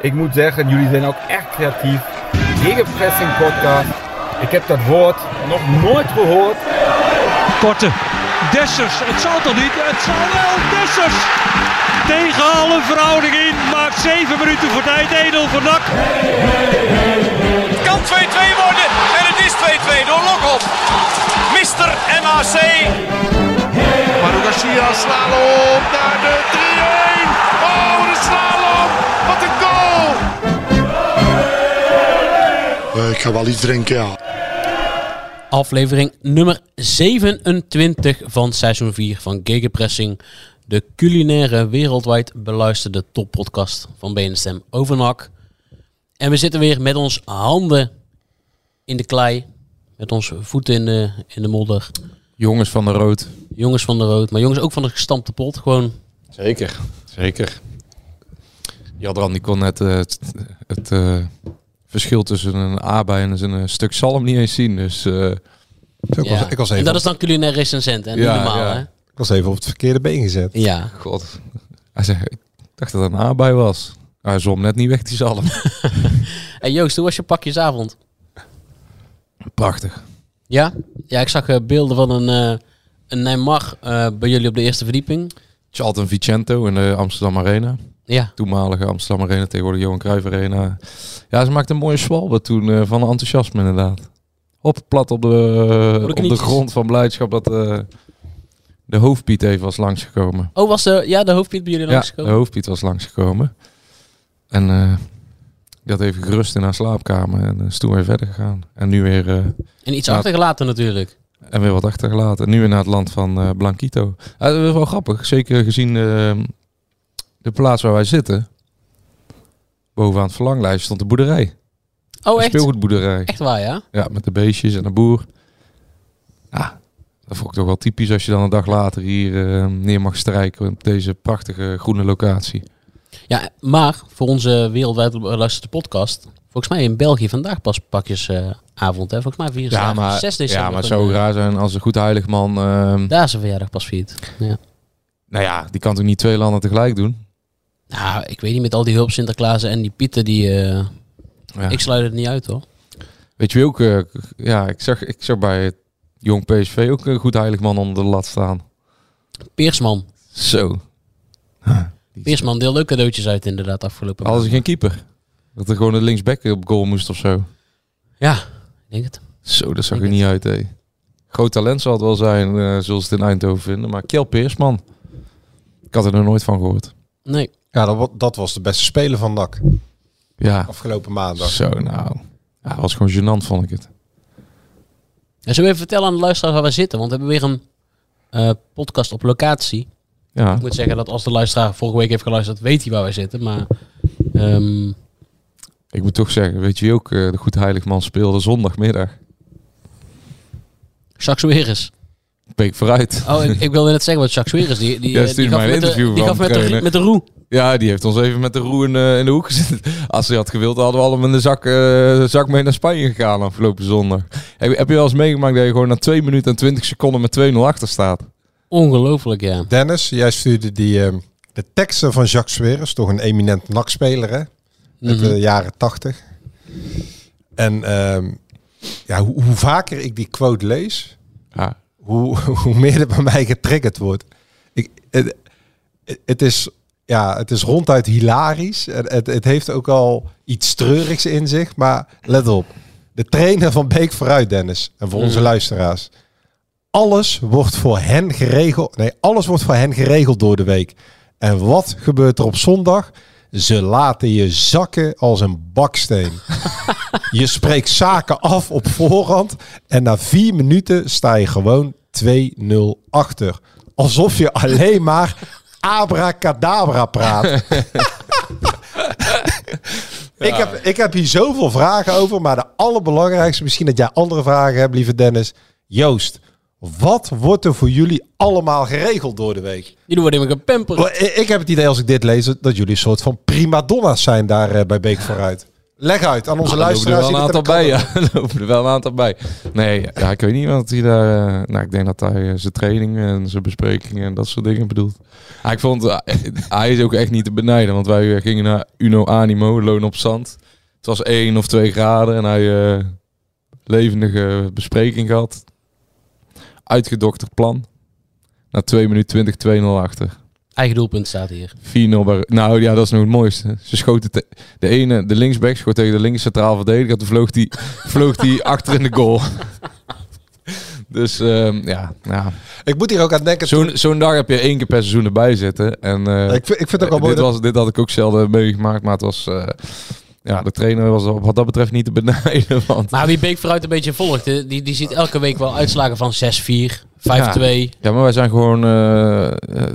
Ik moet zeggen, jullie zijn ook echt creatief. Gegenpressing podcast. Ik heb dat woord nog nooit gehoord. Korte. Dessers. Het zal toch niet? Het zal wel. Dessers. Tegen alle verhouding in. Maakt 7 minuten voor tijd. Edel voor NAC. Het kan 2-2 worden. En het is 2-2 door Lokop. Mister MAC. Manu Garcia, slalom naar de 3-1. Oh, een slalom. Wat een goal. Eh, ik ga wel iets drinken, ja. Aflevering nummer 27 van seizoen 4 van Gegenpressing. De culinaire wereldwijd beluisterde toppodcast van BNSM over NAC. En we zitten weer met ons handen in de klei. Met onze voeten in de, in de modder. Jongens van de Rood. Jongens van de rood, maar jongens ook van de gestampte pot. Gewoon, Zeker, zeker. Jadran die kon net eh, het, het eh, verschil tussen een aardbei en een stuk zalm niet eens zien. Dus eh, Ik, was, ja. ik, was En even, dat is dan culinair recensent en Ja, niet normaal ja. hè? ik was even op het verkeerde been gezet. Ja. god. Hij zei, ik dacht dat het een aardbei was. Hij zwom net niet weg die zalm. Hey Joost, hoe was je pakjesavond? Prachtig. Ja? Ja, ik zag eh, beelden van een, eh een Neymar eh, bij jullie op de eerste verdieping. Charlton Vicento in de Amsterdam Arena. Ja. Toenmalige Amsterdam Arena, tegenwoordig Johan Cruijff Arena. Ja, ze maakte een mooie zwalbe toen van enthousiasme inderdaad. Hop, plat op de, op de grond van blijdschap dat de hoofdpiet even was langsgekomen. Oh, was de, ja, de hoofdpiet bij jullie Ja, de hoofdpiet was langsgekomen. En eh die had even gerust in haar slaapkamer en is toen weer verder gegaan. En nu weer, eh, En iets Ja. achtergelaten natuurlijk. en weer wat achtergelaten. En nu weer naar het land van eh Blanquito. Ja, dat is wel grappig, zeker gezien eh, de plaats waar wij zitten. Bovenaan het verlanglijst stond de boerderij. Oh, echt? speelgoedboerderij. Echt waar, ja? Ja, met de beestjes en de boer. Ja, dat vond ik toch wel typisch als je dan een dag later hier eh, neer mag strijken op deze prachtige groene locatie. Ja, maar voor onze wereldwijd beluisterde podcast... Volgens mij in België vandaag pas pakjesavond, hè? Volgens mij 4 Ja, maar, 6 december. ja, maar het zou eh, raar zijn als een goed heilig man... ehm, Daar een verjaardag pas viert. Ja. nou ja, die kan toch niet twee landen tegelijk doen? Nou, ik weet niet, met al die hulp Sinterklaas en die Pieten, die... eh, Ja. Ik sluit het niet uit, hoor. Weet je wie ook... eh, ja, ik zag, ik zag bij het jong PSV ook een goed heilig man onder de lat staan. Peersman. Zo. Peersman deelde ook cadeautjes uit inderdaad afgelopen Hadden ze maand. geen keeper? Dat er gewoon een linksback op goal moest of zo. Ja, ik denk het. Zo, dat zag Ik er niet uit, hé. Groot talent zal het wel zijn, eh, zoals ze het in Eindhoven vinden. Maar Kjell Peersman. Ik had er nog nooit van gehoord. Nee. Ja, dat, dat was de beste speler van NAC. Ja, Afgelopen maandag. zo nou. Ja, dat was gewoon gênant, vond ik het. En zullen we even vertellen aan de luisteraars waar we zitten? Want we hebben weer een eh, podcast op locatie. Ja, Ik moet zeggen dat als de luisteraar vorige week heeft geluisterd, weet hij waar wij zitten. Maar ehm, ik moet toch zeggen, weet je wie ook eh, de goed heilig man speelde zondagmiddag? Jacques Suarez. Peek vooruit. Oh, ik, ik wilde net zeggen wat Jacques Suarez. Die, die, Ja, eh, die gaf met de, die gaf met de, trainer. met de roe. Ja, die heeft ons even met de roe in, eh, in de hoek gezet. Als hij had gewild, hadden we allemaal in de zak, zak mee naar Spanje gegaan afgelopen zondag. Heb, heb je wel eens meegemaakt dat je gewoon na 2 minuten en 20 seconden met 2-0 achter staat? Ongelooflijk, ja. Dennis, jij stuurde die, ehm, de teksten van Jacques Sweres, toch een eminent NAC-speler, hè? Uit Mhm. de jaren tachtig. En ehm, ja, hoe, hoe vaker ik die quote lees, Ja, hoe, hoe meer er bij mij getriggerd wordt. Ik, het, het, is, ja, het is ronduit hilarisch. Het, het, het heeft ook al iets treurigs in zich. Maar let op. De trainer van Beek vooruit, Dennis. En voor onze Mhm. luisteraars. Alles wordt voor hen geregeld. Nee, alles wordt voor hen geregeld door de week. En wat gebeurt er op zondag? Ze laten je zakken als een baksteen. je spreekt zaken af op voorhand. En na vier minuten sta je gewoon 2-0 achter. Alsof je alleen maar abracadabra praat. ik, heb, ik heb hier zoveel vragen over. Maar de allerbelangrijkste, misschien dat jij andere vragen hebt, lieve Dennis. Joost, wat wordt er voor jullie allemaal geregeld door de week? Jullie worden gepemperd. Wel, i- Ik heb het idee als ik dit lees dat jullie een soort van prima donna's zijn daar eh, bij Beek vooruit. Leg uit aan onze Nou, er lopen er luisteraars. wel een aantal bij, ja. Er lopen er wel een aantal bij. Nee, ja, ik weet niet wat hij daar... eh, nou, ik denk dat hij eh, zijn trainingen en zijn besprekingen en dat soort dingen bedoelt. Ja, ik vond... hij is ook echt niet te benijden, want wij gingen naar Uno Animo, Loon op Zand. Het was 1 of 2 graden en hij... levendige bespreking gehad. Uitgedokterd plan. Na 2 minuten 20, 2-0 achter. Eigen doelpunt staat hier. 4-0 bij... Nou ja, dat is nog het mooiste. Ze schoten... te- de ene, de linksback, schoot tegen de links centraal verdediger. Toen vloog die, vloog die achter in de goal. Dus ehm, ja, ja. Ik moet hier ook aan denken. Zo'n zo'n dag heb je één keer per seizoen erbij zitten. En, eh, ik, vind, ik vind het ook wel mooi. dit, dat- was, dit had ik ook zelden meegemaakt, maar het was... eh, ja, de trainer was wat dat betreft niet te benijden. Want, Maar wie Beek vooruit een beetje volgt, eh, die, die ziet elke week wel uitslagen van 6-4, 5-2. ja, maar wij zijn gewoon eh, eh,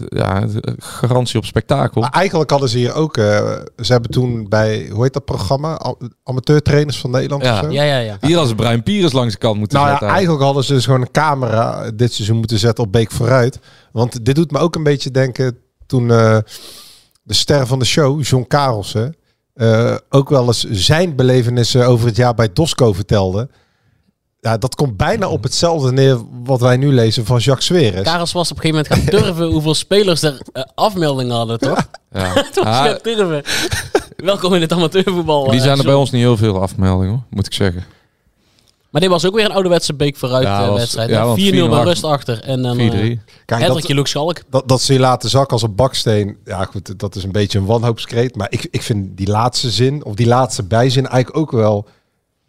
ja, garantie op spektakel. Maar eigenlijk hadden ze hier ook. eh, ze hebben toen bij, hoe heet dat programma? Am- Amateurtrainers van Nederland Ja. of zo? Ja, ja, ja. Hier als een Brian Piers langs de kant moeten Nou ja, zetten. eigenlijk hadden ze dus gewoon een camera dit seizoen moeten zetten op Beek vooruit. Want dit doet me ook een beetje denken toen eh, de ster van de show, John Karelsen, eh, ook wel eens zijn belevenissen over het jaar bij Dosco vertelde. Ja, dat komt bijna op hetzelfde neer wat wij nu lezen van Jacques Sveres. Karels was op een gegeven moment gaan durven hoeveel spelers er eh, afmeldingen hadden, toch? Ja. Toen was Ah, gaan durven. Welkom in het amateurvoetbal. die eh, zijn er bij ons niet heel veel afmeldingen, hoor, moet ik zeggen. Maar dit was ook weer een ouderwetse Beek vooruit Ja, eh, was- wedstrijd. ja, Ja, want 4-0 bij 4-0 rust achter. En dan 4-3. uh, Kijk, dat, Luc Schalk. dat, dat ze je laten zakken als een baksteen. Ja, goed, dat is een beetje een wanhoopskreet. Maar ik, ik vind die laatste zin, of die laatste bijzin, eigenlijk ook wel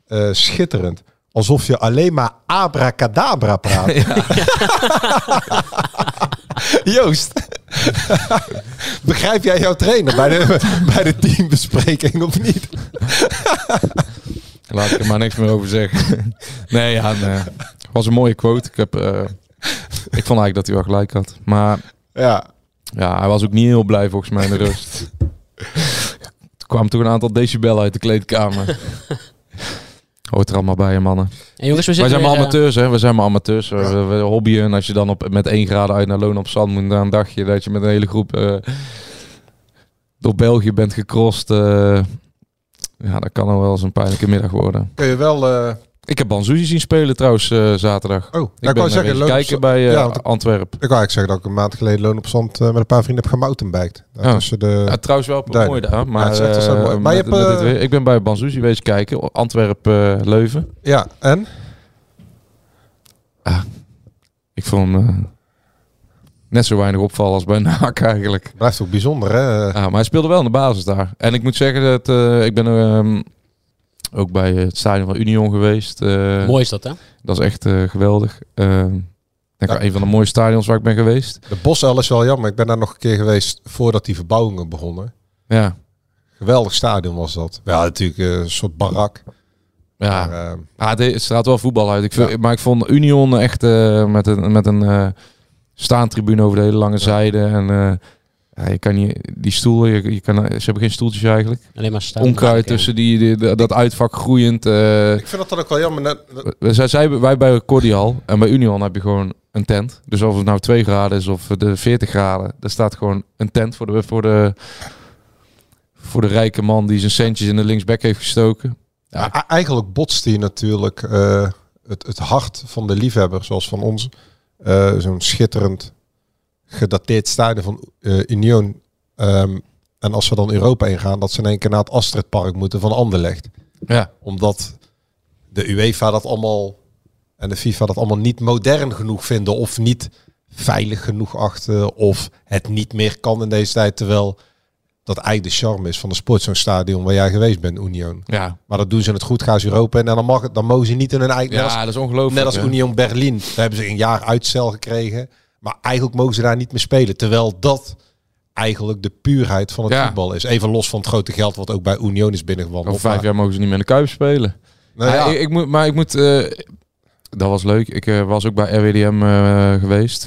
eh, schitterend. Alsof je alleen maar abracadabra praat. Joost, begrijp jij jouw trainer bij de, bij de teambespreking of niet? Laat ik er maar niks meer over zeggen. nee, ja, nee. was een mooie quote. Ik, heb, eh, ik vond eigenlijk dat hij wel gelijk had. Maar Ja, ja, hij was ook niet heel blij volgens mij in de rust. Er kwamen toch een aantal decibellen uit de kleedkamer. Hoort er allemaal bij, mannen. En jongens, we zijn maar weer, eh, amateurs, hè. We zijn maar amateurs. We, we, we hobbyen. En als je dan op, met 1 graden uit naar Loon op Zand moet, dan dacht je dat je met een hele groep eh, door België bent gecrossed. eh. Ja, dat kan al wel eens een pijnlijke middag worden. kun je wel... eh, Ik heb Banzuzi zien spelen trouwens eh, zaterdag. oh, Ik ja, ik ben zeggen, loon kijken bij eh, Ja, ik, Antwerpen. ik wou eigenlijk zeggen dat ik een maand geleden loon op zand met een paar vrienden heb gemountainbiked. Daar Oh. tussen de... Ja, trouwens wel mooi daar. Maar, Ja, het mooi. Maar je hebt, dit ik ben bij Banzuzi wezen kijken. Antwerpen, eh, Leuven. Ja, en? Ik vond hem net zo weinig opvallen als bij NAC eigenlijk. Blijft ook bijzonder, hè? Ja, maar hij speelde wel in de basis daar. En ik moet zeggen dat eh, ik ben ehm, ook bij het stadion van Union geweest. Eh, Mooi is dat, hè? Dat is echt eh, geweldig. Ehm, ik denk wel een van de mooiste stadions waar ik ben geweest. De Bosuil is wel jammer. Ik ben daar nog een keer geweest voordat die verbouwingen begonnen. Ja, Geweldig stadion was dat. Ja, natuurlijk een soort barak. ja. Maar, Ah, het, straalt wel voetbal uit. Ik vind, Ja. Maar ik vond Union echt eh, met een, met een eh, staantribune over de hele lange zijde. En eh, ja, je kan niet, die stoel, je, je kan, ze hebben geen stoeltjes eigenlijk. Alleen maar staan. Onkruid tussen die, die- die- dat uitvak groeiend. eh, ik vind dat dan ook wel jammer. Net, we- zij, zij, wij bij Cordial en bij Union heb je gewoon een tent. Dus of het nou 2 graden is of de 40 graden, er staat gewoon een tent voor de, voor de, voor de rijke man die zijn centjes in de linksback heeft gestoken. Ja. Eigenlijk botst hier natuurlijk eh, het, het hart van de liefhebber, zoals van ons. Eh, Zo'n schitterend gedateerd stadion van eh, Union. Ehm, en als we dan Europa ingaan, dat ze in één keer naar het Astridpark moeten van Anderlecht. Ja. Omdat de UEFA dat allemaal en de FIFA dat allemaal niet modern genoeg vinden of niet veilig genoeg achten of het niet meer kan in deze tijd. Terwijl dat eigenlijk de charme is van de sport, zo'n stadion waar jij geweest bent, Union. Ja. Maar dat doen ze het goed, gaan ze Europa in en dan, mag het, dan mogen ze niet in hun eigen... als- ja, dat is ongelooflijk. Net als hè. Union Berlin. Daar hebben ze een jaar uitstel gekregen. Maar eigenlijk mogen ze daar niet meer spelen. Terwijl dat eigenlijk de puurheid van het Ja. voetbal is. Even los van het grote geld wat ook bij Union is binnengewandeld. Over vijf Maar- jaar mogen ze niet meer in de Kuip spelen. Nou ja, Ja, ik, ik moet, maar ik moet... eh, dat was leuk. Ik eh, was ook bij RWDM eh, geweest.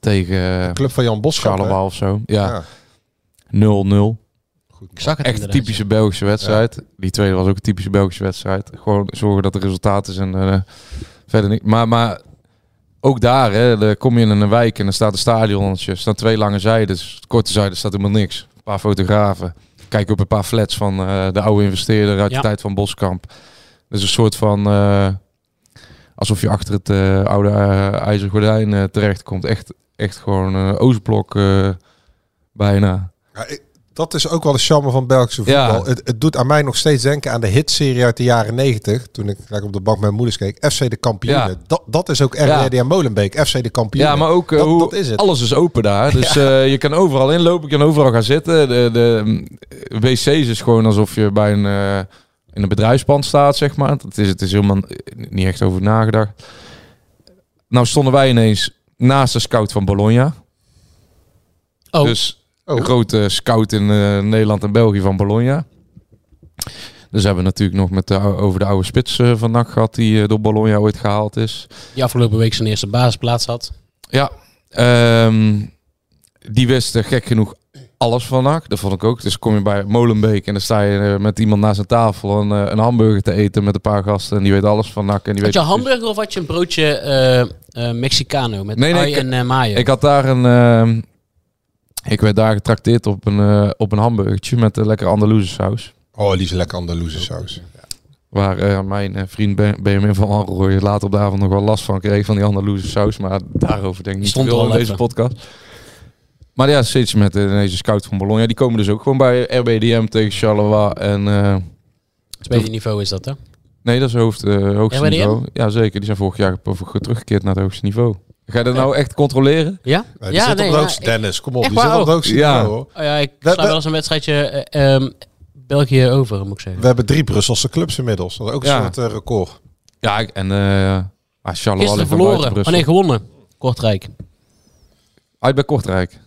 Tegen club van Jan? Charleroi of zo. Ja, Ja. 0-0. Goed, Ik zag het Echt typische Belgische wedstrijd. Die tweede was ook een typische Belgische wedstrijd. Gewoon zorgen dat er resultaat is en eh, verder niet. Maar, maar ook daar, hè, dan kom je in een wijk en dan staat een stadionnetje. Er staan twee lange zijden. Dus de korte zijde staat helemaal niks. Een paar fotografen. kijk op een paar flats van eh, de oude investeerder uit Ja. de tijd van Boskamp. Dus een soort van... eh, alsof je achter het oude ijzeren gordijn eh, terechtkomt. Echt, echt gewoon Oostblok eh, bijna. Ja, ik- dat is ook wel de charme van Belgische voetbal. Ja. Het, het doet aan mij nog steeds denken aan de hitserie uit de jaren 90. Toen ik lekker op de bank met mijn moeders keek. FC de kampioenen. Ja. Dat, dat is ook Ja. RWDM Molenbeek. FC de kampioenen. Ja, maar ook eh, dat, hoe, dat is het. alles is open daar. Dus eh, je kan overal inlopen, je kan overal gaan zitten. De, de mm, wc's is gewoon alsof je bij een, eh, in een bedrijfspand staat, zeg maar. Dat is, het is helemaal niet echt over nagedacht. Nou stonden wij ineens naast de scout van Bologna. Oh, Dus Oh. de grote scout in eh, Nederland en België van Bologna. Dus hebben we natuurlijk nog met de, over de oude spits eh, van NAC gehad, die eh, door Bologna ooit gehaald is. die afgelopen week zijn eerste basisplaats had. Ja, ehm, die wist gek genoeg alles van NAC. Dat vond ik ook. Dus kom je bij Molenbeek en dan sta je met iemand naast een tafel een, een hamburger te eten met een paar gasten. En die weet alles van NAC. En die Had weet je hamburger of had je een broodje eh, eh, Mexicano met Nee, nee, ui ik- en mayo? Ik had daar een... ik werd daar getrakteerd op een, eh, op een hamburgertje met een lekker Andaluze saus. Oh, die is lekker Andaluze saus. Waar eh, mijn eh, vriend Ben- Benjamin van Alrooy later op de avond nog wel last van kreeg van die Andaluze saus. Maar daarover denk ik niet Stond veel in deze podcast. Maar ja, steeds met de deze scout van Bologna. Die komen dus ook gewoon bij RBDM tegen Charleroi. En eh, Tweede niveau is dat, hè? nee, dat is hoofd, eh, hoogste RBDM? niveau. Ja, zeker. Die zijn vorig jaar teruggekeerd naar het hoogste niveau. Ga je dat nou echt controleren? Ja? Ja, die zit op het hoogste, ik- Dennis. Kom op, die zit waar? op het hoogste Ja. niveau, hoor. oh ja, ik sla we- wel eens een wedstrijdje eh, ehm, België over, moet ik zeggen. We hebben drie Brusselse clubs inmiddels. Dat is ook een Ja. soort eh, record. Ja, ik- en eh maar Charleroi Gisteren ligt nog buiten verloren. Oh Brussel. nee, gewonnen. Kortrijk. Uit bij Kortrijk.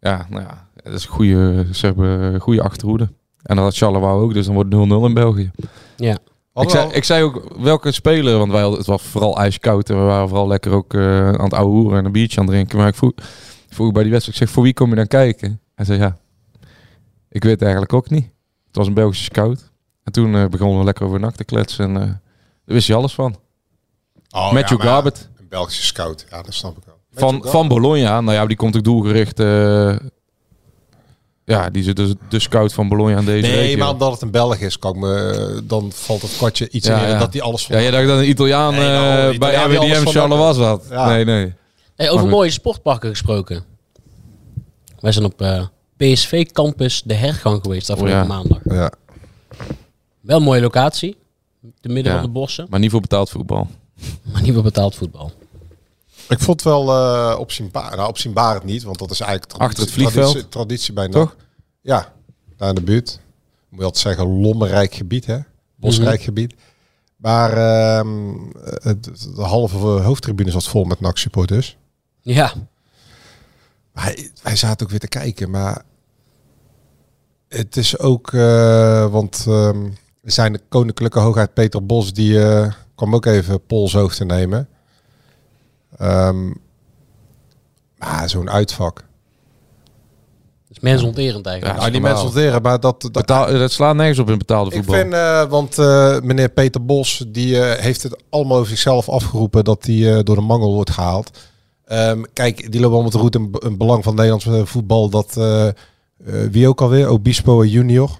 Ja, nou ja, dat is een goede, ze hebben een goede achterhoede. En dat had Charleroi ook, dus dan wordt het 0-0 in België. Ja. Ik zei, ik zei ook welke speler, want wij hadden, het was vooral ijskoud en we waren vooral lekker ook eh, aan het ouwe hoeren en een biertje aan het drinken. Maar ik vroeg, vroeg bij die wedstrijd, ik zeg, voor wie kom je dan kijken? Hij zei, ja, ik weet het eigenlijk ook niet. Het was een Belgische scout. En toen eh, begonnen we lekker over NAC te kletsen en eh, daar wist je alles van. Oh, Matthew ja, Garbett Een Belgische scout. Ja, dat snap ik wel. van, van Bologna. Nou ja, die komt ook doelgericht. Eh, ja, die is dus de scout van Bologna aan deze Nee, regio. maar omdat het een Belg is, kan ik me, dan valt het kwartje iets Ja, in ja. dat hij alles van. Ja, jij dacht dat een Italiaan Nee, nou, eh, bij die RWDM Charleroi zat. Ja. Nee, nee. Hey, over Maar goed. mooie sportparken gesproken. Wij zijn op eh, PSV Campus de hergang geweest afgelopen Oh ja. maandag. Ja. Wel een mooie locatie. Te midden Ja. van de bossen. Maar niet voor betaald voetbal. Maar niet voor betaald voetbal. Ik vond het wel eh opzienbaar. Nou, opzienbarend niet, want dat is eigenlijk traditie, Achter het vliegveld. Traditie, traditie bij Toch? Ja, daar in de buurt. Moet je altijd zeggen, lommerrijk gebied, hè? Bosrijk Mhm. gebied. Maar ehm, het, de halve hoofdtribune zat vol met NAC-supporters. Ja. Wij, wij zaten ook weer te kijken, maar het is ook, eh, want we zijn de koninklijke hoogheid Peter Bos, die eh, kwam ook even polshoog te nemen. Ehm, maar zo'n uitvak. Dat is mensonterend eigenlijk. Ja, Nou, die normaal. mensen onteren, maar dat, dat Betaal, dat slaat nergens op in betaalde ik voetbal. vind, eh, want eh, meneer Peter Bos, die eh, heeft het allemaal over zichzelf afgeroepen dat hij eh, door de mangel wordt gehaald. Ehm, kijk, die lopen allemaal te goed een, een belang van Nederlands eh, voetbal. Dat eh, eh, wie ook alweer, Obispo Junior.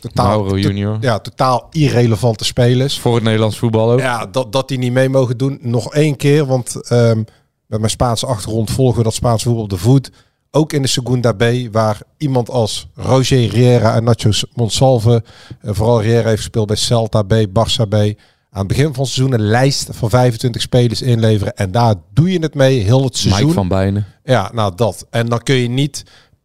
Totaal, Mauro to- Junior. ja, totaal irrelevante spelers. Voor het Nederlands voetbal ook. Ja, dat, dat die niet mee mogen doen. Nog één keer, want ehm, met mijn Spaanse achtergrond volgen we dat Spaanse voetbal op de voet. Ook in de Segunda B, waar iemand als Roger Riera en Nacho Monsalve, eh, vooral Riera heeft gespeeld bij Celta B, Barça B. Aan het begin van het seizoen een lijst van 25 spelers inleveren. En daar doe je het mee, heel het seizoen. Mike van Bijnen. Ja, nou dat. En dan kun je niet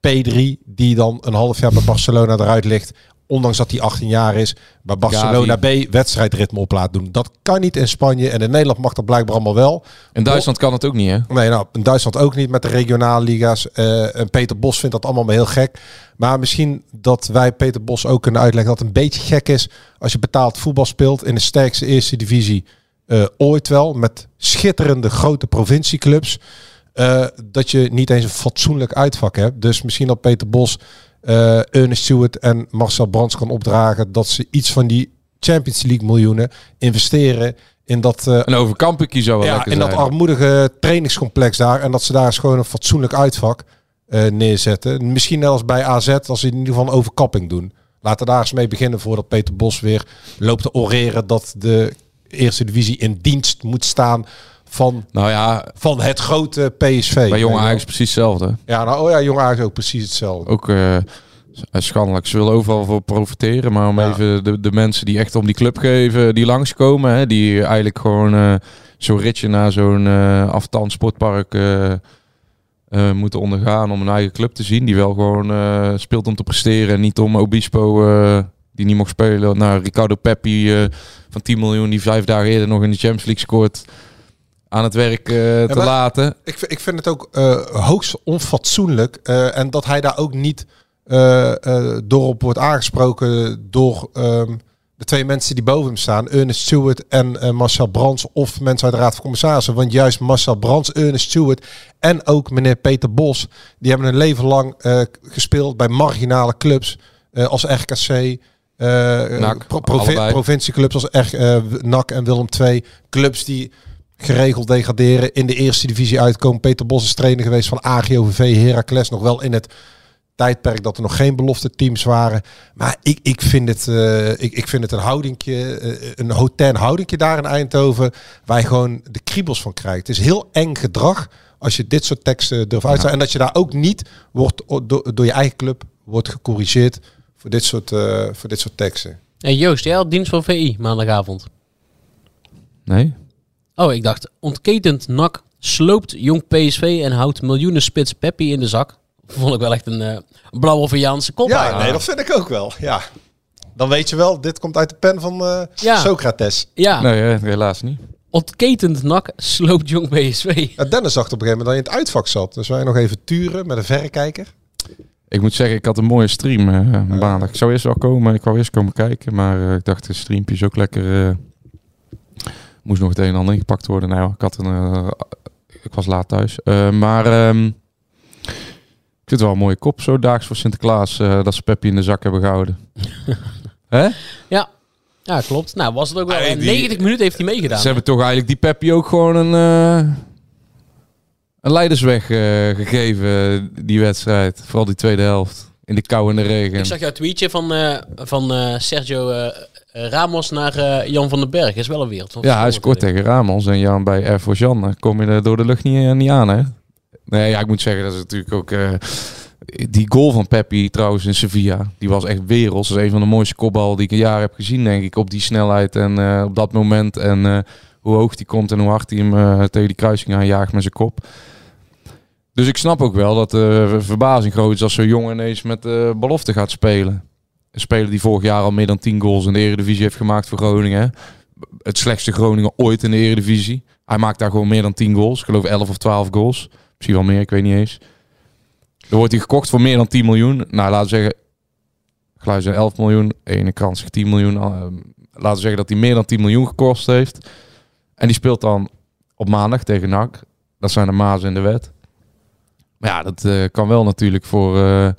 P3, die dan een half jaar bij Barcelona eruit ligt, ondanks dat hij 18 jaar is, bij Barcelona B wedstrijdritme op laat doen. Dat kan niet in Spanje en in Nederland mag dat blijkbaar allemaal wel. In Duitsland kan het ook niet, hè? Nee, nou, in Duitsland ook niet met de regionale liga's. Eh, en Peter Bos vindt dat allemaal maar heel gek. Maar misschien dat wij Peter Bos ook kunnen uitleggen dat het een beetje gek is als je betaald voetbal speelt in de sterkste eerste divisie eh, ooit wel. Met schitterende grote provincieclubs. eh, dat je niet eens een fatsoenlijk uitvak hebt. Dus misschien dat Peter Bos, eh Ernest Stewart en Marcel Brands kan opdragen dat ze iets van die Champions League miljoenen investeren in dat eh, Een overkampingje zou wel ja, in zijn. dat armoedige trainingscomplex daar. En dat ze daar eens gewoon een fatsoenlijk uitvak. eh, neerzetten. Misschien net als bij AZ, als ze in ieder geval een overkapping doen. Laten we daar eens mee beginnen voordat Peter Bos weer loopt te oreren dat de eerste divisie in dienst moet staan van, Nou ja, van het grote PSV. bij Jong Ajax precies hetzelfde. Ja, nou, oh ja, Jong Ajax ook precies hetzelfde. Ook eh, schandelijk. Ze willen overal voor profiteren. Maar om Ja. even de, de mensen die echt om die club geven, die langskomen. Hè, die eigenlijk gewoon eh, zo'n ritje naar zo'n afstand sportpark moeten ondergaan om een eigen club te zien. Die wel gewoon speelt om te presteren. En niet om Obispo, eh, die niet mocht spelen. Nou, Ricardo Peppi van 10 miljoen, die vijf dagen eerder nog in de Champions League scoort. Aan het werk eh, te laten. Ik, vind- ik vind het ook eh, hoogst onfatsoenlijk. eh, en dat hij daar ook niet door op wordt aangesproken door ehm, de twee mensen die boven hem staan. Ernest Stewart en Marcel Brands. Of mensen uit de Raad van Commissarissen. Want juist Marcel Brands, Ernest Stewart en ook meneer Peter Bos. Die hebben een leven lang gespeeld bij marginale clubs. als RKC. NAC, pro- provincieclubs als R, NAC en Willem II. Clubs die geregeld degraderen. In de eerste divisie uitkomen. Peter Bos is trainer geweest van AGOVV Heracles. Nog wel in het tijdperk dat er nog geen belofte teams waren. Maar ik, ik, vind, het, eh, ik, ik vind het een houdingje, eh, een hotel houdingje daar in Eindhoven. Waar je gewoon de kriebels van krijgt. Het is heel eng gedrag als je dit soort teksten durft uit te En dat je daar ook niet wordt, door, door je eigen club wordt gecorrigeerd voor dit soort, eh, voor dit soort teksten. Hey Joost, jij had dienst van VI maandagavond. Nee? Oh, ik dacht, ontketend NAC sloopt jong PSV en houdt miljoenen spits Peppi in de zak. Vond ik wel echt een eh blauwe-Viaanse kop. Ja, eigenlijk. nee, dat vind ik ook wel. Ja. Dan weet je wel, dit komt uit de pen van eh, Ja. Socrates. ja. Nee, helaas niet. ontketend NAC sloopt jong PSV. Ja, Dennis dacht op een gegeven moment dat je in het uitvak zat. Dus wij nog even turen met een verrekijker. Ik moet zeggen, ik had een mooie stream eh, maandag. Ik zou eerst wel komen, ik wou eerst komen kijken. Maar eh, ik dacht, de streampje is ook lekker... moest nog het een en ander ingepakt worden. Nou, ik, had een, eh, ik was laat thuis. Eh, maar ehm, ik vind het wel een mooie kop, zo daags voor Sinterklaas. eh, dat ze Peppi in de zak hebben gehouden. Hè? Ja. ja, klopt. Nou, was het ook wel. Hey, eh, die- 90 minuten heeft hij meegedaan. Ze hebben toch eigenlijk die Peppi ook gewoon een, een leidersweg gegeven, die wedstrijd. Vooral die tweede helft. In de kou en de regen. Ik zag jouw tweetje van, van Sergio Ramos naar eh, Jan van den Berg. Is wel een wereld. Ja, hij scoort tegen Ramos en Jan bij Air Force Jan. Kom je er door de lucht niet, eh, niet aan, hè? Nee, ja, ik moet zeggen, dat is natuurlijk ook... eh, die goal van Peppi trouwens in Sevilla, die was echt werelds. Dat is een van de mooiste kopbal die ik een jaar heb gezien, denk ik. Op die snelheid en eh, op dat moment. En eh, hoe hoog die komt en hoe hard hij hem eh, tegen die kruising aanjaagt met zijn kop. Dus ik snap ook wel dat de verbazing groot is als zo'n jongen ineens met de belofte gaat spelen. Een speler die vorig jaar al meer dan 10 goals in de Eredivisie heeft gemaakt voor Groningen. Het slechtste Groningen ooit in de Eredivisie. Hij maakt daar gewoon meer dan 10 goals. Ik geloof 11 of 12 goals. Misschien wel meer, ik weet niet eens. Dan wordt hij gekocht voor meer dan 10 miljoen. Nou, laten we zeggen... Zijn 11 miljoen. Ene zegt 10 miljoen. Eh, laten we zeggen dat hij meer dan 10 miljoen gekost heeft. En die speelt dan op maandag tegen NAC. Dat zijn de mazen in de wet. Maar ja, dat eh, kan wel natuurlijk voor eh,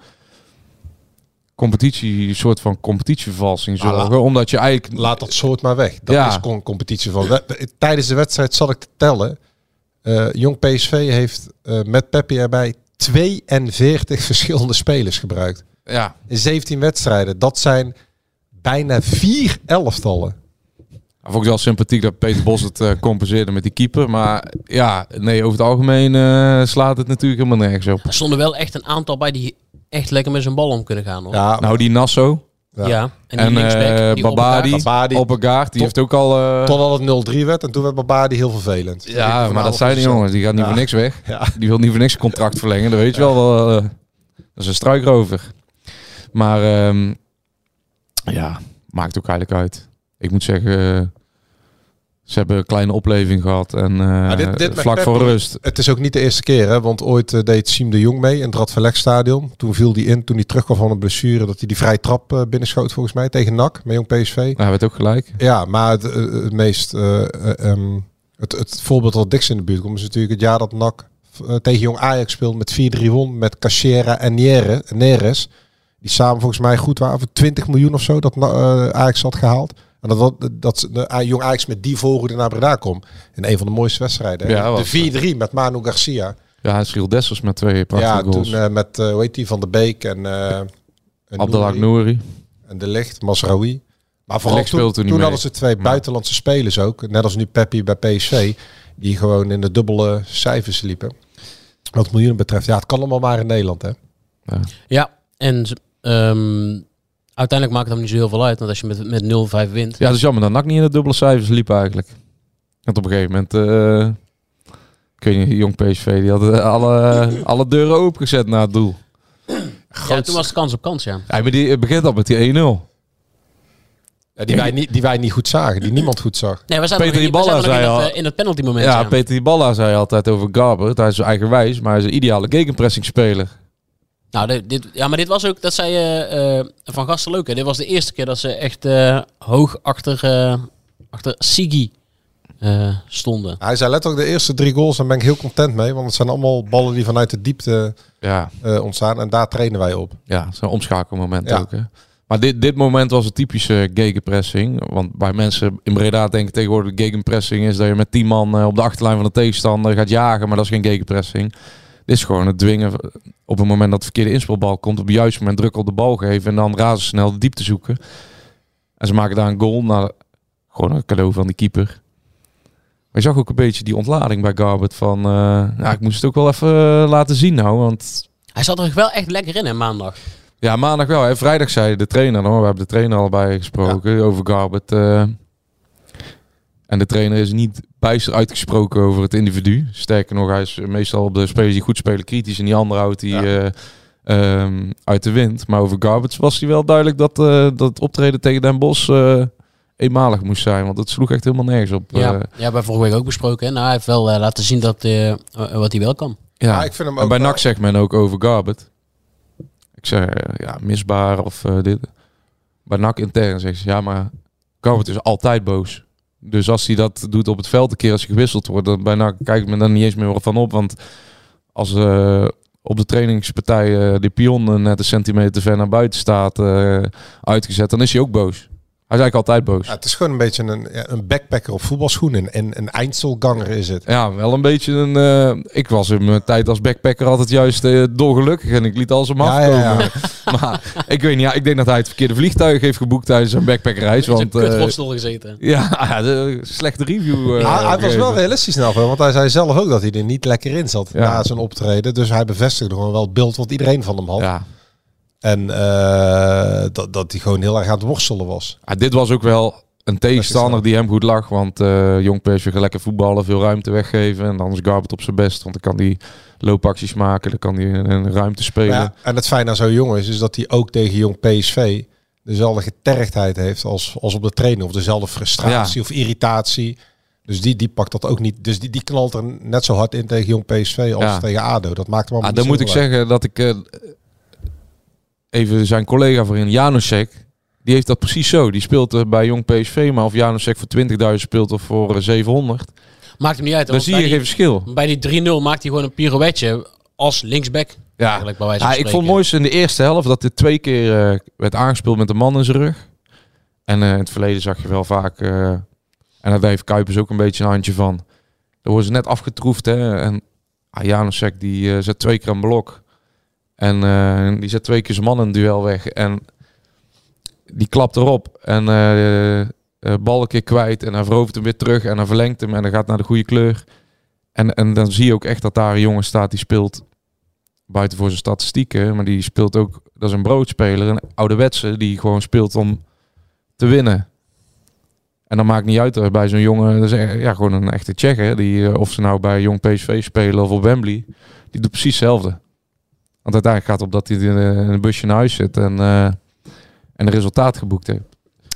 competitie, een soort van competitievervalsing Ah, zorgen. omdat je eigenlijk... Laat dat soort maar weg. Dat Ja. is competitie van. Tijdens de wedstrijd zat ik te tellen. Eh, Jong PSV heeft eh, met Peppi erbij 42 verschillende spelers gebruikt. Ja, In 17 wedstrijden. Dat zijn bijna vier elftallen. vond ik wel sympathiek dat Peter Bos het eh, compenseerde met die keeper. Maar ja, nee, over het algemeen eh, slaat het natuurlijk helemaal nergens op. Er stonden wel echt een aantal bij die echt lekker met zijn bal om kunnen gaan. Hoor. Ja. Ja, Nou, die Nasso En die en linksback, eh die Babadi. Babadi. Oppergaard, die Tot- heeft ook al... eh, totdat het 0-3 werd. En toen werd Babadi heel vervelend. Ja, maar dat zijn die zo. jongens. Die gaat niet Ja. voor niks weg. Ja. Die wil niet voor niks een contract verlengen. Dat weet je wel. wel eh, dat is een struikrover. Maar ehm, ja, maakt ook eigenlijk uit. Ik moet zeggen, ze hebben een kleine opleving gehad. En eh, dit- dit met vlak voor rust. Het is ook niet de eerste keer, hè? want ooit eh, deed Siem de Jong mee in het Radverlegstadion. Toen viel hij in, toen hij terugkwam van een blessure, dat hij die vrije trap eh, binnenschoot volgens mij tegen NAC, met Jong PSV. Nou, hij werd ook gelijk. Ja, maar het, het meest, eh, eh, ehm, het, het voorbeeld dat dichtst in de buurt komt, is natuurlijk het jaar dat NAC tegen Jong Ajax speelde met 4-3 won, met Cachera en Neres. Die samen volgens mij goed waren voor 20 miljoen of zo, dat Ajax had gehaald. En dat, dat, dat de A- Jong Ajax met die voorhoede naar Breda komt. In een van de mooiste wedstrijden. hè. Ja, de 4-3 met Manu Garcia. Ja, en Schriel Dessers met twee prachtige Ja, goals. toen eh, met, eh hoe heet die, Van de Beek en... eh en Abdelhak Nouri. En De Licht, Masraoui. Maar vooral toen, toen mee. hadden ze twee Maar- buitenlandse spelers ook. Net als nu Peppi bij PSV. Die gewoon in de dubbele cijfers liepen. Wat miljoenen betreft. Ja, het kan allemaal maar in Nederland, hè. Ja, en ze- ehm, uiteindelijk maakt het hem niet zo heel veel uit. Want als je met, met 0-5 wint. Ja, dat is jammer dat NAC niet in de dubbele cijfers liep eigenlijk. Want op een gegeven moment... eh ik weet niet, jong PSV, die had eh, alle, alle deuren opengezet naar het doel. Ja, toen was het kans op kans, ja. Ja, maar die het begint al met die 1-0. Ja, die, wij niet, die wij niet goed zagen. Die niemand goed zag. Nee, we zijn Peter nog in, zei het, al- eh, in het penalty moment. Ja, Ja, Peter Dybala zei altijd over Garbert. Hij is eigenwijs, maar hij is een ideale gegenpressing speler. Nou, dit, dit- ja, maar dit was ook, dat zei eh, eh, Van Gasten leuk. Hè? Dit was de eerste keer dat ze echt eh, hoog achter, eh achter Sigi eh, stonden. Hij zei letterlijk de eerste drie goals. Daar ben ik heel content mee. Want het zijn allemaal ballen die vanuit de diepte Ja, eh, ontstaan. En daar trainen wij op. ja zo'n omschakelmoment Ja. ook. Hè. Maar dit, dit moment was een typische gegenpressing. Want bij mensen in Breda denken tegenwoordig gegenpressing is dat je met 10 man op de achterlijn van de tegenstander gaat jagen. Maar dat is geen gegenpressing. Dit is gewoon het dwingen op het moment dat de verkeerde inspelbal komt. Op het juiste moment druk op de bal geven en dan razendsnel de diepte zoeken. En ze maken daar een goal. naar gewoon een cadeau van die keeper. Maar je zag ook een beetje die ontlading bij Garbert van... eh, nou, ik moest het ook wel even eh, laten zien nou. Want Hij zat er wel echt lekker in, hè, maandag. ja, maandag wel. Hè. Vrijdag zei de trainer, hoor. we hebben de trainer allebei gesproken over Garbert. eh. en de trainer is niet bijster uitgesproken over het individu. Sterker nog, hij is meestal op de spelers die goed spelen kritisch en die andere houdt hij Ja. eh, ehm, uit de wind. Maar over Garbert was hij wel duidelijk dat, eh, dat het optreden tegen Den Bosch eh, eenmalig moest zijn. Want het sloeg echt helemaal nergens op. Ja, ja bij vorige week ook besproken. Hè? Nou, hij heeft wel laten zien dat, wat hij wel kan. ja. Maar ik vind hem En ook bij wel- NAC zegt men ook over Garbert. Ik zeg, ja, misbaar of dit. Bij NAC intern zegt ze, ja, maar Garbert is altijd boos. Dus als hij dat doet op het veld, een keer als hij gewisseld wordt, dan bij NAC kijkt men dan niet eens meer van op. Want als eh, op de trainingspartij eh de pion net een centimeter te ver naar buiten staat, eh, uitgezet, dan is hij ook boos. Hij is eigenlijk altijd boos. Ja, het is gewoon een beetje een, een backpacker op voetbalschoenen. En een Einzelganger is het. Ja, wel een beetje een. eh, ik was in mijn tijd als backpacker altijd juist eh, dolgelukkig en ik liet alles om Ja, afkomen. ja, ja. maar ik weet niet, ja, ik denk dat hij het verkeerde vliegtuig heeft geboekt tijdens een backpackerreis. Hij is Want een kuthostel gezeten. ja, de slechte review. eh, Ja, hij was wel realistisch nou, want hij zei zelf ook dat hij er niet lekker in zat Ja. na zijn optreden. Dus hij bevestigde gewoon wel het beeld wat iedereen van hem had. Ja. En eh, dat, dat hij gewoon heel erg aan het worstelen was. Ah, dit was ook wel een tegenstander die hem goed lag. Want eh Jong PSV gaat lekker voetballen, veel ruimte weggeven. En dan is Garbert op zijn best. Want dan kan hij loopacties maken, dan kan hij een ruimte spelen. Ja, en het fijne aan zo'n jongen is, is dat hij ook tegen jong PSV dezelfde getergdheid heeft als, als op de training. Of dezelfde frustratie of irritatie. Dus die, die pakt dat ook niet. Dus die, die knalt er net zo hard in tegen jong PSV als Ja. tegen ADO. Dat maakt hem allemaal Ah, niet dan moet ik zeggen dat ik... eh, even zijn collega voorin, Janusek... Die heeft dat precies zo. Die speelt eh, bij Jong PSV, maar of Janusek voor 20.000 speelt of voor eh, 700... Maakt hem niet uit. Dan zie je geen die- verschil. Bij die 3-0 maakt hij gewoon een pirouetje als linksback. Ja, Eigenlijk, bij wijze van Ja, ik vond het mooiste in de eerste helft dat dit twee keer eh, werd aangespeeld met een man in zijn rug. En eh, in het verleden zag je wel vaak, eh, en daar heeft Kuipers ook een beetje een handje van. Er worden ze net afgetroefd hè. En ah, Janusek die eh, zet twee keer een blok. En eh, die zet twee keer zijn man een duel weg. En die klapt erop. En eh, bal een keer kwijt. En hij verovert hem weer terug. En hij verlengt hem. En hij gaat naar de goede kleur. En, en dan zie je ook echt dat daar een jongen staat die speelt buiten voor zijn statistieken, maar die speelt ook, dat is een broodspeler, een ouderwetse die gewoon speelt om te winnen. En dan maakt niet uit bij zo'n jongen, dat is ja, gewoon een echte hè, die, of ze nou bij jong PSV spelen of op Wembley, die doet precies hetzelfde. Want uiteindelijk gaat het op dat hij in een busje naar huis zit en, eh, en een resultaat geboekt heeft.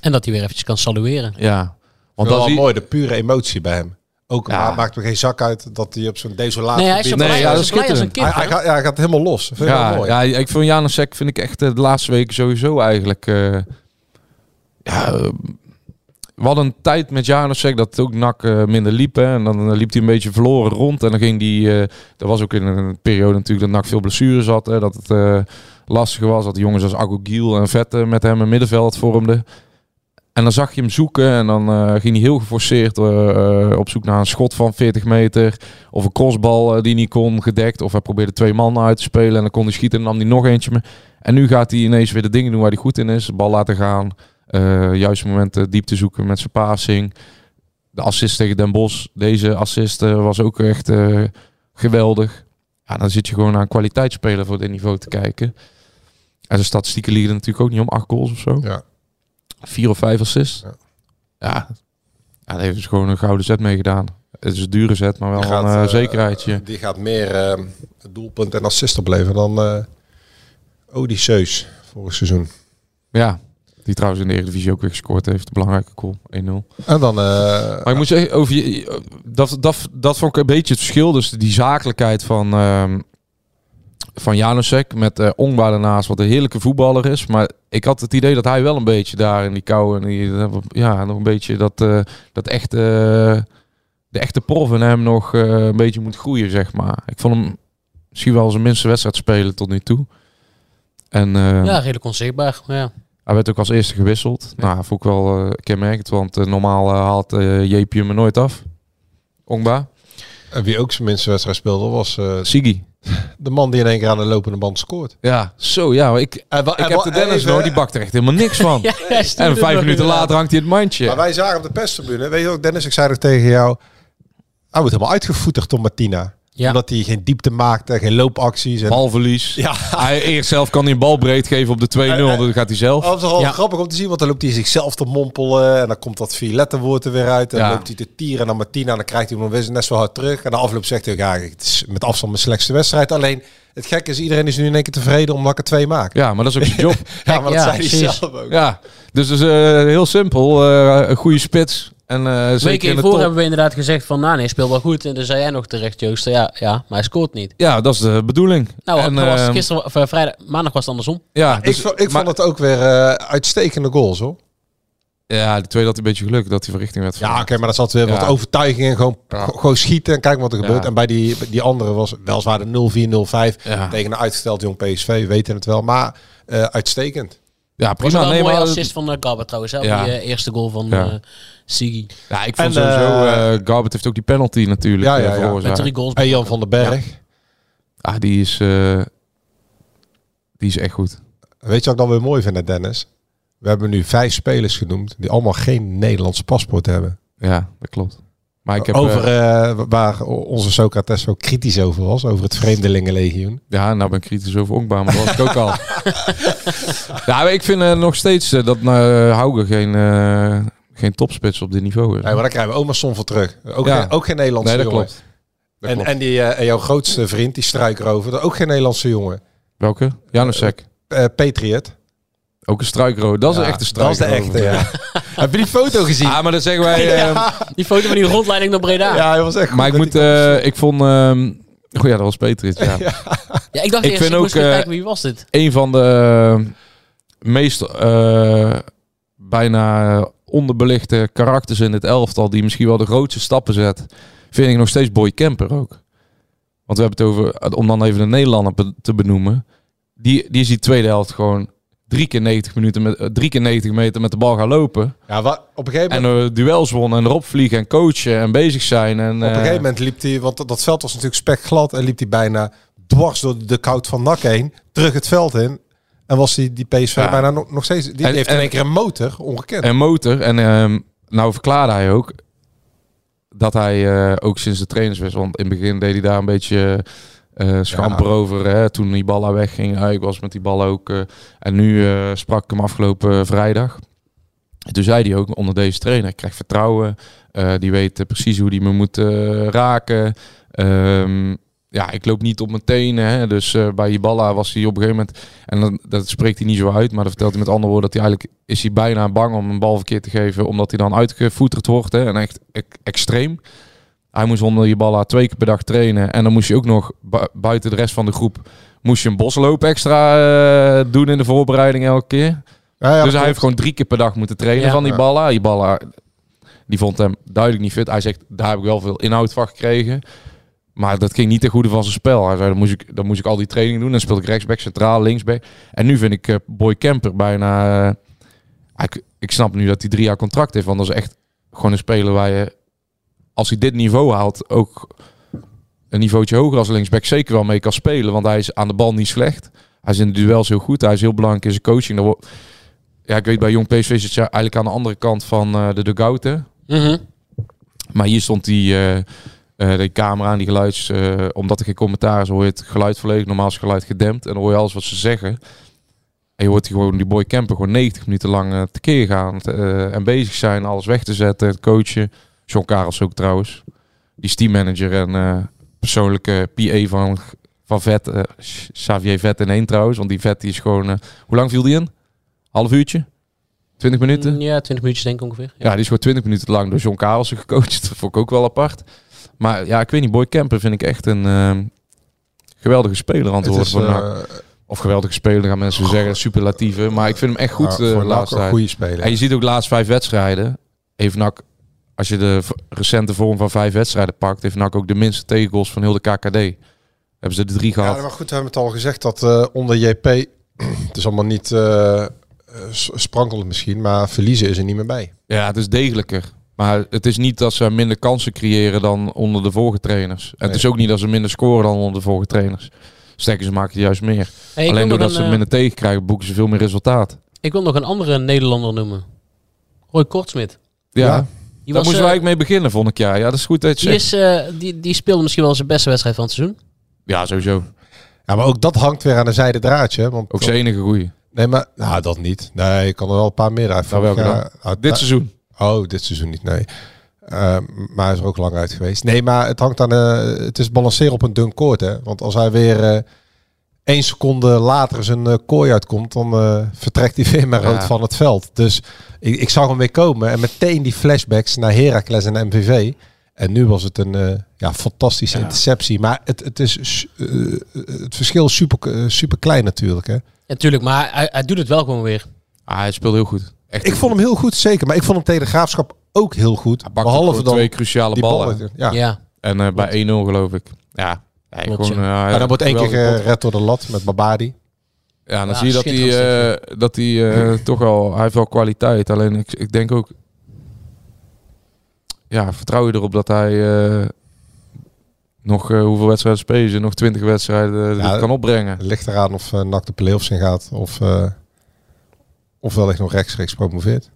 En dat hij weer eventjes kan salueren. Ja, want wel dan zie mooi, de pure emotie bij hem. Ook Ja. ma- maakt er geen zak uit dat hij op zo'n desolaat Nee, hij is zo blij, ja, dat is is als een kip. hij, gaat, ja, hij gaat helemaal los. Dat vind ik wel ja, mooi. ja, ik vind Janusek vind ik echt eh, de laatste weken sowieso eigenlijk. eh, ja, we hadden een tijd met Janusek dat ook NAC eh, minder liep. Hè, en dan liep hij een beetje verloren rond. En dan ging die. eh er was ook in een periode natuurlijk dat NAC veel blessures had. Hè, dat het eh, lastiger was. Dat de jongens als Agogiel en Vette met hem een middenveld vormden. En dan zag je hem zoeken en dan ging hij heel geforceerd op zoek naar een schot van 40 meter. Of een crossbal die niet kon gedekt. Of hij probeerde twee man uit te spelen en dan kon hij schieten en nam hij nog eentje mee. En nu gaat hij ineens weer de dingen doen waar hij goed in is. Bal laten gaan. Eh juiste momenten diepte zoeken met zijn passing. De assist tegen Den Bosch. Deze assist eh, was ook echt eh, geweldig. Ja, dan zit je gewoon naar een kwaliteitsspeler voor dit niveau te kijken. En zijn statistieken liegen natuurlijk ook niet om acht goals of zo. Ja. Vier of vijf assists. Ja. Ja. ja. heeft dus gewoon een gouden zet mee gedaan. Het is een dure zet, maar wel Die een gaat, zekerheidje. Die gaat meer eh, doelpunt en assist opleveren dan eh Odysseus vorig seizoen. Ja, die trouwens in de Eredivisie ook weer gescoord heeft. Een belangrijke goal, 1-0. En dan... eh, Maar ik moet zeggen, over je, dat, dat, dat vond ik een beetje het verschil. Dus die zakelijkheid van, ehm van Janusek met eh Ongba daarnaast, wat een heerlijke voetballer is. Maar ik had het idee dat hij wel een beetje daar in die kou en die, ja, nog een beetje dat, eh, dat echte, de echte prof in hem nog eh, een beetje moet groeien, zeg maar. Ik vond hem misschien wel zijn minste wedstrijd spelen tot nu toe. En eh, Ja, redelijk onzichtbaar. Ja. Hij werd ook als eerste gewisseld. Nou, vond ik wel uh, kenmerkend, want eh, normaal eh, haalt uh, JP hem er nooit af. Ongba. En wie ook zijn minste wedstrijd speelde was eh, Sigi. de man die in één keer aan de lopende band scoort. Ja, zo ja. Ik, En ik en heb de Dennis even- nog, die bakt er echt helemaal niks van. Ja, en vijf minuten later hangt hij het mandje. Maar wij zagen op de perstribune, weet je ook Dennis, ik zei er tegen jou, hij wordt helemaal uitgevoeterd door Martina. Ja. Omdat hij geen diepte maakte, geen loopacties. En... Balverlies. Ja. Hij, eerst zelf kan hij een bal breed geven op de 2-0. Dan gaat hij zelf. Dat is wel Ja. grappig om te zien, want dan loopt hij zichzelf te mompelen en dan komt dat vier letterwoord er weer uit. En dan Ja. loopt hij te tieren naar Martina en dan krijgt hij hem weer net zo hard terug. En de afloop zegt hij, ja, het is met afstand mijn slechtste wedstrijd. Alleen, het gekke is, iedereen is nu in één keer tevreden omdat ik er twee maak. Ja, maar dat is ook zijn job. Ja, maar dat ja, zei hij zelf ook. ja. Dus is eh, heel simpel. eh, een goede spits. En eh Twee zeker keer in de voor top. hebben we inderdaad gezegd van, nou nee, speelt wel goed. En dan zei jij nog terecht, Joost, ja, ja, maar hij scoort niet. Ja, dat is de bedoeling. Nou, En, dat was ehm, gisteren, of, eh, vrijdag, maandag was het andersom. ja, Ik, dus- vo- ik maar- vond het ook weer eh, uitstekende goals, hoor. Ja, die tweede had een beetje geluk dat hij verrichting werd Ja, oké, maar dat zat weer Ja. wat overtuiging in. Gewoon, Ja. gewoon schieten en kijken wat er Ja. gebeurt. En bij die, die andere was weliswaar de 0-4, 0-5 Ja. tegen een uitgesteld jong PSV. Weten het wel, maar eh, uitstekend. Ja, Was prima. wel een Nee, mooie maar- assist van uh, Gabber trouwens, hè, op Ja. die eh, eerste goal van Ja. eh Sigi. Ja, ik vond En, sowieso... Garbert heeft ook die penalty natuurlijk Ja, ja, ja. Met drie goals. En Jan van den Berg. Ah, die is... eh, die is echt goed. Weet je wat ik dan weer mooi vind, Dennis? We hebben nu vijf spelers genoemd die allemaal geen Nederlands paspoort hebben. Ja, dat klopt. Maar ik heb... over eh, eh, waar onze Socrates zo kritisch over was, over het Vreemdelingenlegioen. ja, nou ben ik kritisch over Onkbaar, maar dat was ik ook al. ja, ik vind eh, nog steeds eh, dat uh, Hauge geen, geen topspits op dit niveau is. Nee, maar daar krijgen we oma Son voor terug. Ook, Ja. geen, ook geen Nederlandse Nee, dat jongen. klopt. Dat En, klopt. en, die, en jouw grootste vriend, die struikrover, dat ook geen Nederlandse jongen. Welke? Janusek. Patriot. Ook een struikrood. Dat is Ja, een echte Dat is de echte, ja. Heb je die foto gezien? Ah, maar dat zeggen wij... eh, Die foto van die rondleiding naar Breda. Ja, Ja, hij was echt goed. maar ik moet... eh, ik vond... ehm, oh ja, dat was Petrit, ja. ik dacht Ik eerst, vind ik ook, moest even eh, kijken wie was dit. een van de eh, meest eh, bijna onderbelichte karakters in het elftal, die misschien wel de grootste stappen zet, vind ik nog steeds Boy Kemper ook. Want we hebben het over, om dan even de Nederlander be- te benoemen, die, die is die tweede helft gewoon drie keer 90 minuten met eh, drie keer 90 meter met de bal gaan lopen Ja, wa- op een gegeven en moment... eh, duels wonnen en erop vliegen en coachen en bezig zijn en Op een eh, gegeven moment liep hij, want dat- veld was natuurlijk spekglad en liep hij bijna dwars door de koud van Nak heen, terug het veld in. En was die, die PSV Ja. bijna nog, nog steeds, die En- heeft en- in één keer een motor, ongekend. En motor. En ehm, nou verklaarde hij ook dat hij eh, ook sinds de trainerswissel, want in het begin deed hij daar een beetje eh schamper Ja. over. Hè, toen die ballen wegging. Ja, ik was met die ballen ook. eh, en nu eh, sprak ik hem afgelopen vrijdag. En toen zei hij ook onder deze trainer, ik krijg vertrouwen. Die weet precies hoe die me moet raken. Ehm, ja, ik loop niet op mijn tenen. Hè. Dus bij Iballa was hij op een gegeven moment... En dan, dat spreekt hij niet zo uit. Maar dan vertelt hij met andere woorden dat hij eigenlijk... Is hij bijna bang om een bal verkeerd te geven. Omdat hij dan uitgevoeterd wordt. Hè. En echt ek- extreem. Hij moest onder Iballa twee keer per dag trainen. En dan moest je ook nog bu- buiten de rest van de groep... Moest je een bosloop extra eh, doen in de voorbereiding elke keer. Ja, ja, dus hij heeft gewoon drie keer per dag moeten trainen Ja. van die Ja. ballen. Die ballen, die vond hem duidelijk niet fit. Hij zegt, daar heb ik wel veel inhoud van gekregen. Maar dat ging niet ten goede van zijn spel. Hij zei, dan moest ik, dan moest ik al die training doen. Dan speelde ik rechtsback, centraal, linksback. En nu vind ik eh, Boy Kemper bijna... eh, ik, ik snap nu dat hij drie jaar contract heeft. Want dat is echt gewoon een speler waar je, als hij dit niveau haalt, ook een niveautje hoger als linksback zeker wel mee kan spelen. Want hij is aan de bal niet slecht. Hij is in de duels heel goed. Hij is heel belangrijk in zijn coaching. Ja, ik weet bij Jong PSV zit je eigenlijk aan de andere kant van eh, de dugout. hè. Mhm. Maar hier stond die, eh, eh, de camera en die geluids... omdat er geen commentaar is, hoor je het geluid volledig. Normaal is het geluid gedempt. En dan hoor je alles wat ze zeggen. En je hoort die gewoon die boy Kemper gewoon 90 minuten lang tekeer gaan. en bezig zijn, alles weg te zetten. Het coachen. John Karels ook trouwens. Die is teammanager en eh, persoonlijke PA van, van Vet. eh, Xavier Vet in één trouwens. Want die Vet die is gewoon... eh, hoe lang viel die in? Half uurtje? 20 minuten? Ja, 20 minuutjes denk ik ongeveer. Ja, die is gewoon 20 minuten lang door John Karelsen gecoacht. Dat vond ik ook wel apart. Maar ja, ik weet niet, Boy Kemper vind ik echt een ehm, geweldige speler aan het worden. Of geweldige speler, gaan mensen zeggen, superlatieve. Maar ik vind hem echt goed ja, eh, voor de NAC laatste een tijd. goede speler. En je ziet ook de laatste vijf wedstrijden. Heeft NAC, als je de recente vorm van vijf wedstrijden pakt, heeft NAC ook de minste tegengoals van heel de KKD. Hebben ze de drie Ja, gehad. maar goed, we hebben het al gezegd dat eh, onder JP, het is allemaal niet s- sprankelend misschien, maar verliezen is er niet meer bij. Ja, het is degelijker. Maar het is niet dat ze minder kansen creëren dan onder de vorige trainers. En het is ook niet dat ze minder scoren dan onder de vorige trainers. Sterker, ze maken juist meer. Hey, Alleen doordat een, ze minder tegenkrijgen, boeken ze veel meer resultaat. ik wil nog een andere Nederlander noemen. Roy Kortsmit. Ja, Ja. Die, daar was, moesten we eh, eigenlijk mee beginnen, vond ik. Ja, ja dat is goed dat je die, is, eh, die, die speelde misschien wel zijn beste wedstrijd van het seizoen. Ja, sowieso. Ja, maar ook dat hangt weer aan een zijde draadje. Want Ook zijn enige goeie. Nee, maar nou, dat niet. Nee, ik kan er wel een paar meer uit. Nou, welke jaar- ah, Dit ta- seizoen. Oh, dit seizoen niet, nee. Eh, maar hij is er ook lang uit geweest. Nee, maar het hangt aan... eh, het is balanceren op een dun koord, hè. Want als hij weer eh één seconde later zijn eh, kooi uitkomt... dan eh, vertrekt hij weer met Ja. rood van het veld. Dus ik, ik zag hem weer komen. En meteen die flashbacks naar Heracles en MVV. En nu was het een eh, ja, fantastische interceptie. Maar het, het, is, het verschil is super, super klein natuurlijk, hè. Ja, tuurlijk, maar hij, hij doet het wel gewoon weer. Ah, hij speelde heel goed. Echt Ik vond hem heel goed, zeker. Maar ik vond hem tegen de Graafschap ook heel goed. Behalve dan twee cruciale ballen. ballen. Ja. Ja. En eh, bij 1-0 geloof ik. Ja, ja, Klopt, gewoon, ja. eh, Maar dan wordt één keer pot. gered door de lat met Babadi. Ja, dan Ja, zie je dat hij, eh, dat hij eh, toch wel, hij heeft wel kwaliteit. Alleen ik, ik denk ook, ja, vertrouw je erop dat hij eh, nog eh, hoeveel wedstrijden spelen ze? Nog 20 wedstrijden eh, Ja, kan opbrengen. Het ligt eraan of uh, NAC de play-offs in gaat. Of, uh, of wellicht nog rechtstreeks promoveert.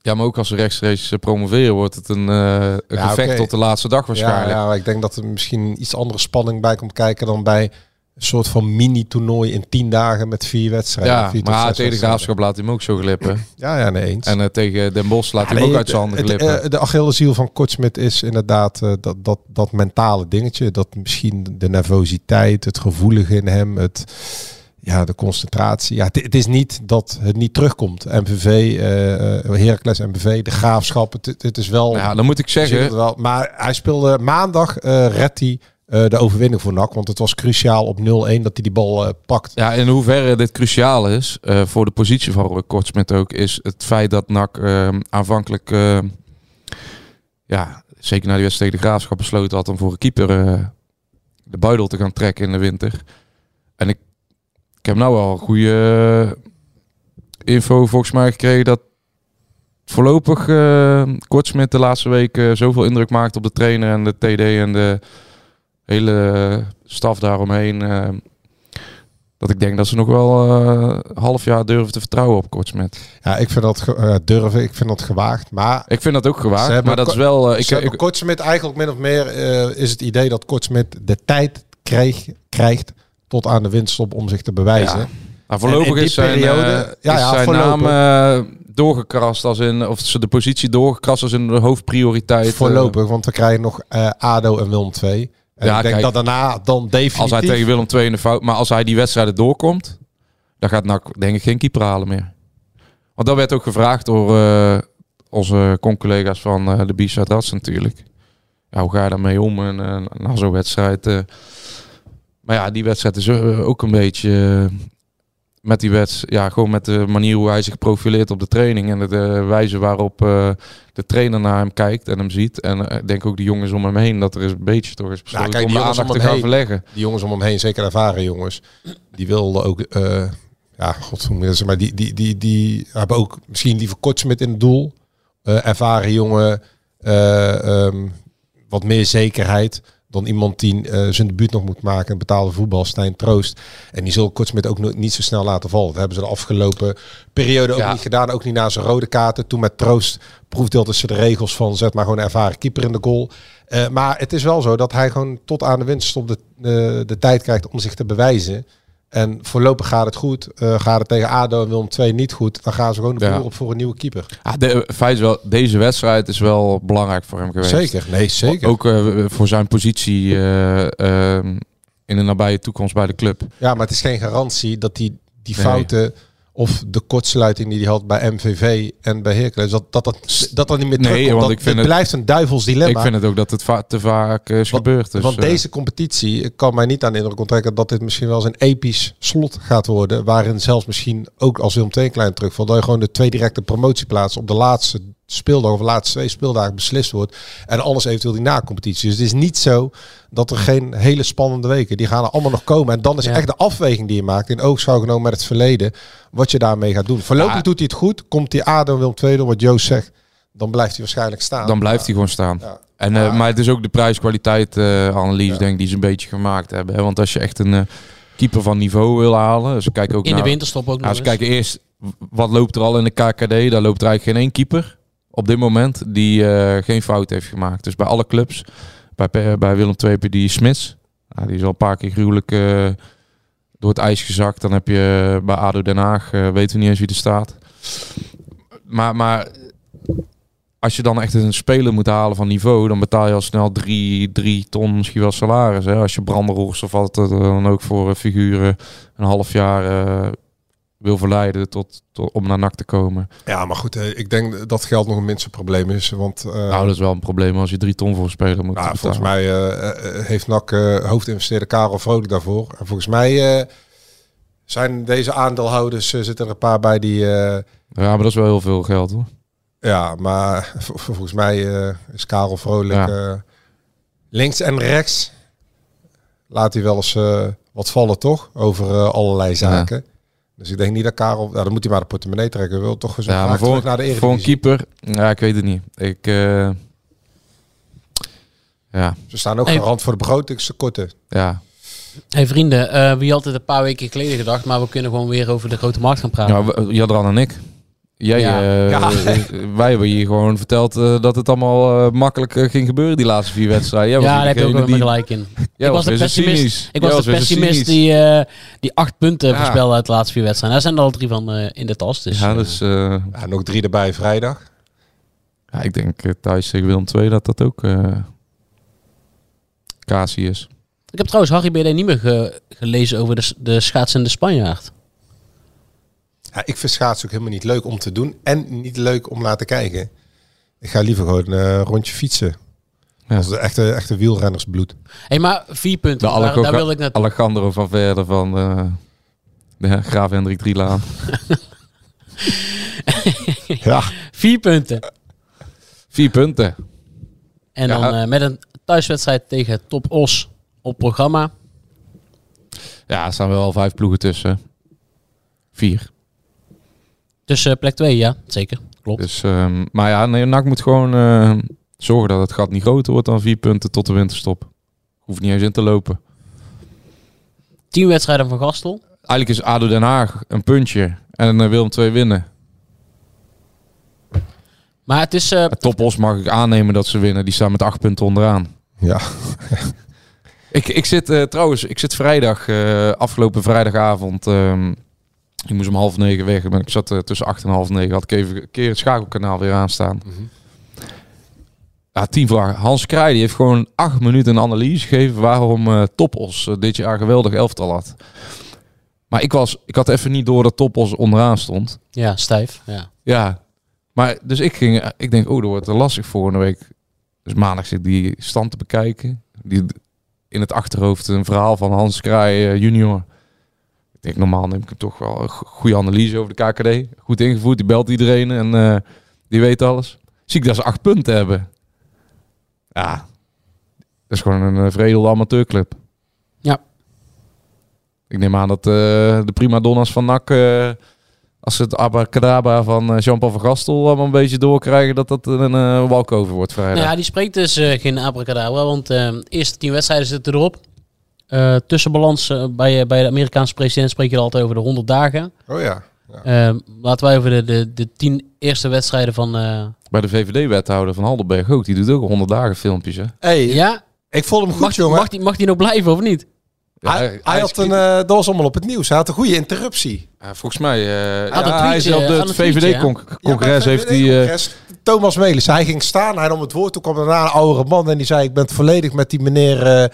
Ja, maar ook als ze rechtstreeks eh, promoveren, wordt het een, uh, een Ja, gevecht tot de laatste dag waarschijnlijk. Ja, ja, ik denk dat er misschien iets andere spanning bij komt kijken dan bij een soort van mini-toernooi in tien dagen met vier wedstrijden. Ja, vier maar tegen de graafschap laat hij hem ook zo glippen. Ja, ja, nee eens. En eh, tegen Den Bosch laat Ja, hij hem ook uit zijn handen glippen. eh, de Achilleshiel van Kortsmit is inderdaad dat, dat, dat mentale dingetje. Dat misschien de nervositeit, het gevoelige in hem, het, ja, de concentratie. Ja, het, is niet dat het niet terugkomt. MVV, eh eh, Heracles MVV, de Graafschap. Het, is wel... ja, dan moet ik je zeggen, wel. Maar hij speelde maandag, redt hij de overwinning voor NAC. Want het was cruciaal op 0-1 dat hij die bal pakt. Ja, in hoeverre dit cruciaal is voor de positie van Roy Kortsmit ook, is het feit dat NAC eh, aanvankelijk, eh, ja, zeker na die wedstrijd tegen de Graafschap besloten had om voor een keeper de buidel te gaan trekken in de winter. En ik, ik heb nou wel goede eh, info volgens mij gekregen dat voorlopig eh Kortsmit de laatste weken zoveel indruk maakt op de trainer en de TD en de hele staf daaromheen. eh, dat ik denk dat ze nog wel eh, een half jaar durven te vertrouwen op Kortsmet. Ja, ik vind dat eh, durven, ik vind dat gewaagd. Maar Ik vind dat ook gewaagd, maar dat is wel... eh, ik, ik, Kortsmit eigenlijk min of meer eh, is het idee dat Kortsmit de tijd kreeg, krijgt tot aan de winststop om zich te bewijzen. Ja. nou, voorlopig is zijn, periode- eh, ja, is ja, zijn voorlopig. naam eh, doorgekrast als in... Of ze de positie doorgekrast als in de hoofdprioriteit. eh, Voorlopig, want we krijgen nog ADO en Willem 2. En Ja, ik denk kijk, dat daarna dan definitief... als hij tegen Willem II in de fout... Maar als hij die wedstrijden doorkomt... Dan gaat NAC denk ik geen keeper halen meer. Want dat werd ook gevraagd door onze con-collega's van de B-side Rats natuurlijk. Ja, hoe ga je daarmee om en, na zo'n wedstrijd? Eh. maar ja, die wedstrijd is eh, ook een beetje eh, met die wedstrijd, ja, gewoon met de manier hoe hij zich profileert op de training en de, de wijze waarop eh, de trainer naar hem kijkt en hem ziet. En eh, ik denk ook de jongens om hem heen dat er eens een beetje toch is besloten kijk, om die de aandacht om te gaan heen- verleggen. Die jongens om hem heen, zeker ervaren jongens, die wilden ook... eh, ja, god, maar die, die, die, die hebben ook misschien liever Kortsmit in het doel. Eh, ervaren jongen, eh, ehm, wat meer zekerheid dan iemand die eh, zijn debuut nog moet maken. Een betaalde voetbal, Stijn Troost. En die zal Kortsmit ook no- niet zo snel laten vallen. Dat hebben ze de afgelopen periode ook Ja. niet gedaan. Ook niet na zijn rode kaarten. Toen met Troost proefdeelden ze de regels van zet maar gewoon een ervaren keeper in de goal. Eh, maar het is wel zo dat hij gewoon tot aan de winststop de, de, de tijd krijgt om zich te bewijzen. En voorlopig gaat het goed. Eh, gaat het tegen ADO en Willem II niet goed. Dan gaan ze gewoon de Ja. vloer op voor een nieuwe keeper. Ja, de, feit is wel, deze wedstrijd is wel belangrijk voor hem geweest. Zeker, nee zeker. Ook eh, voor zijn positie eh, ehm, in de nabije toekomst bij de club. Ja, maar het is geen garantie dat die, die Nee. fouten of de kortsluiting die hij had bij MVV en bij Hercules, dat dat, dat, dat, dan niet meer Nee, terugkomt. want Dat- ik vind het blijft een duivels dilemma. Ik vind het ook dat het va- te vaak eh, is Want- gebeurd. Dus, Want eh, deze competitie ik kan mij niet aan de indruk onttrekken dat dit misschien wel eens een episch slot gaat worden. Waarin zelfs misschien ook als Willem II klein terugvalt. Dat je gewoon de twee directe promotieplaatsen op de laatste speeldag of de laatste twee speeldagen beslist wordt. En anders eventueel die na-competitie. Dus het is niet zo dat er geen hele spannende weken. Die gaan er allemaal nog komen. En dan is Ja. echt de afweging die je maakt in oogschouw genomen met het verleden. Wat je daarmee gaat doen. Voorlopig Ja. doet hij het goed. Komt die ADO II door wat Joost zegt. Dan blijft hij waarschijnlijk staan. dan blijft hij gewoon staan. Ja. En, eh, maar het is ook de prijs-kwaliteit eh, analyse denk ik, die ze een beetje gemaakt hebben. Hè? Want als je echt een eh, keeper van niveau wil halen. Ze kijken ook In de winterstop ook Ja, nog ze kijken eerst wat loopt er al in de KKD. Daar loopt er eigenlijk geen één keeper op dit moment die eh, geen fout heeft gemaakt. Dus bij alle clubs, bij, bij Willem II die Smits. Nou, die is al een paar keer gruwelijk eh, door het ijs gezakt. Dan heb je bij ADO Den Haag, eh, weten we niet eens wie er staat. Maar, maar als je dan echt een speler moet halen van niveau, dan betaal je al snel drie, drie ton misschien wel salaris. Hè? Als je Brandenhorst of wat dan ook voor eh, figuren een half jaar eh, wil verleiden tot, tot, om naar NAC te komen. Ja, maar goed, eh, ik denk dat geld nog een minste probleem is. Want eh, nou, dat is wel een probleem als je drie ton voor een speler moet nou, volgens mij eh, heeft NAC eh hoofdinvesteerder Karel Vrolijk daarvoor. En volgens mij zijn deze aandeelhouders, zitten er een paar bij die... Ja, maar dat is wel heel veel geld hoor. ja, maar volgens mij is Karel Vrolijk Ja. links en rechts. Laat hij wel eens wat vallen, toch? Over allerlei zaken. Dus ik denk niet dat Karel... Nou, dan moet hij maar de portemonnee trekken. Wil toch eens Ja, ja, maar voor, naar de voor een Eredivisie. keeper, ja, ik weet het niet. Ik, eh, ja, Ze staan ook Hey. garant voor de begrotingstekorten. ja. Hey vrienden, eh, wie had het een paar weken geleden gedacht, maar we kunnen gewoon weer over de grote markt gaan praten. ja Jadran en ik. Jij, Ja. eh, Ja. eh, wij hebben hier gewoon verteld eh, dat het allemaal eh, makkelijk eh, ging gebeuren die laatste vier wedstrijden. Ja, daar heb je ook die- gelijk in. Jij ik was de pessimist. Ik was de pessimist die, eh, die acht punten Ja. voorspelde uit de laatste vier wedstrijden. Daar zijn er al drie van eh, in de tas. Dus, Ja, eh, dus eh, Ja, nog drie erbij vrijdag. ja, ik denk eh, thuis tegen Willem II dat dat ook eh Casie is. Ik heb trouwens Harry BD niet meer ge- gelezen over de, de schaatsende Spanjaard. Ja, ik vind schaatsen ook helemaal niet leuk om te doen. En niet leuk om te kijken. Ik ga liever gewoon eh, een rondje fietsen. Ja. Als de echte, echte wielrennersbloed. hey, maar vier punten, De daar, daar wil ik naartoe. Alejandro van Verder van eh, de Graaf Hendrik Drielaan. Ja, Vier punten. Vier punten. En Ja. dan eh, met een thuiswedstrijd tegen Top Os op programma. Ja, er staan wel vijf ploegen tussen. Vier. Dus eh, plek 2, ja, zeker. Klopt. Dus, ehm, maar ja, nee, NAC moet gewoon eh, zorgen dat het gat niet groter wordt dan vier punten tot de winterstop. Hoeft niet eens in te lopen. Tien wedstrijden van Gastel. Eigenlijk is ADO Den Haag een puntje en uh, Willem 2 winnen. Maar het is... eh, Topos mag ik aannemen dat ze winnen. Die staan met acht punten onderaan. ja. Ik, ik zit eh, trouwens, ik zit vrijdag, eh, afgelopen vrijdagavond. ehm, ik moest om half negen weg. maar Ik zat eh, tussen acht en half negen. Had ik even een keer het schakelkanaal weer aanstaan. Ja, tien vragen. Hans Krij die heeft gewoon acht minuten een analyse gegeven waarom eh Topos eh, dit jaar geweldig elftal had. Maar ik, was, ik had even niet door dat Topos onderaan stond. ja, stijf. Ja. Ja, maar dus ik ging, ik denk, oh, dat wordt er lastig volgende week. Dus maandag zit die stand te bekijken. Die in het achterhoofd een verhaal van Hans Kraai eh, junior. Ik denk, normaal neem ik hem toch wel een go- goede analyse over de KKD. Goed ingevoerd, die belt iedereen en eh, die weet alles. Zie ik dat ze acht punten hebben. Ja, dat is gewoon een uh, veredelde amateurclub. Ja. Ik neem aan dat eh, de prima donna's van NAC... eh, als ze het abracadabra van eh, Jean-Paul van Gastel allemaal een beetje doorkrijgen... dat dat een eh walkover wordt vrijdag. Nou ja, die spreekt dus eh, geen abracadabra, want eh, de eerste tien wedstrijden zitten erop. Eh, tussenbalans eh, bij, bij de Amerikaanse president spreek je altijd over de 100 dagen. Oh ja. Eh, laten wij over de, de, de tien eerste wedstrijden van... eh, Bij de VVD-wethouder van Haldenberg ook. Die doet ook 100 dagen filmpjes, hè? Hey, ja, ik vond hem goed, mag, jongen. mag, die, mag die nog blijven of niet? Ja, hij, hij had een, eh, dat was allemaal op het nieuws. Hij had een goede interruptie. Ja, volgens mij... eh ja, hij is op tweetje, VVD-congres Ja, heeft hij... eh, Thomas Melis, hij ging staan, hij nam het woord. Toen kwam daarna een oudere man en die zei... ik ben het volledig met die meneer eh,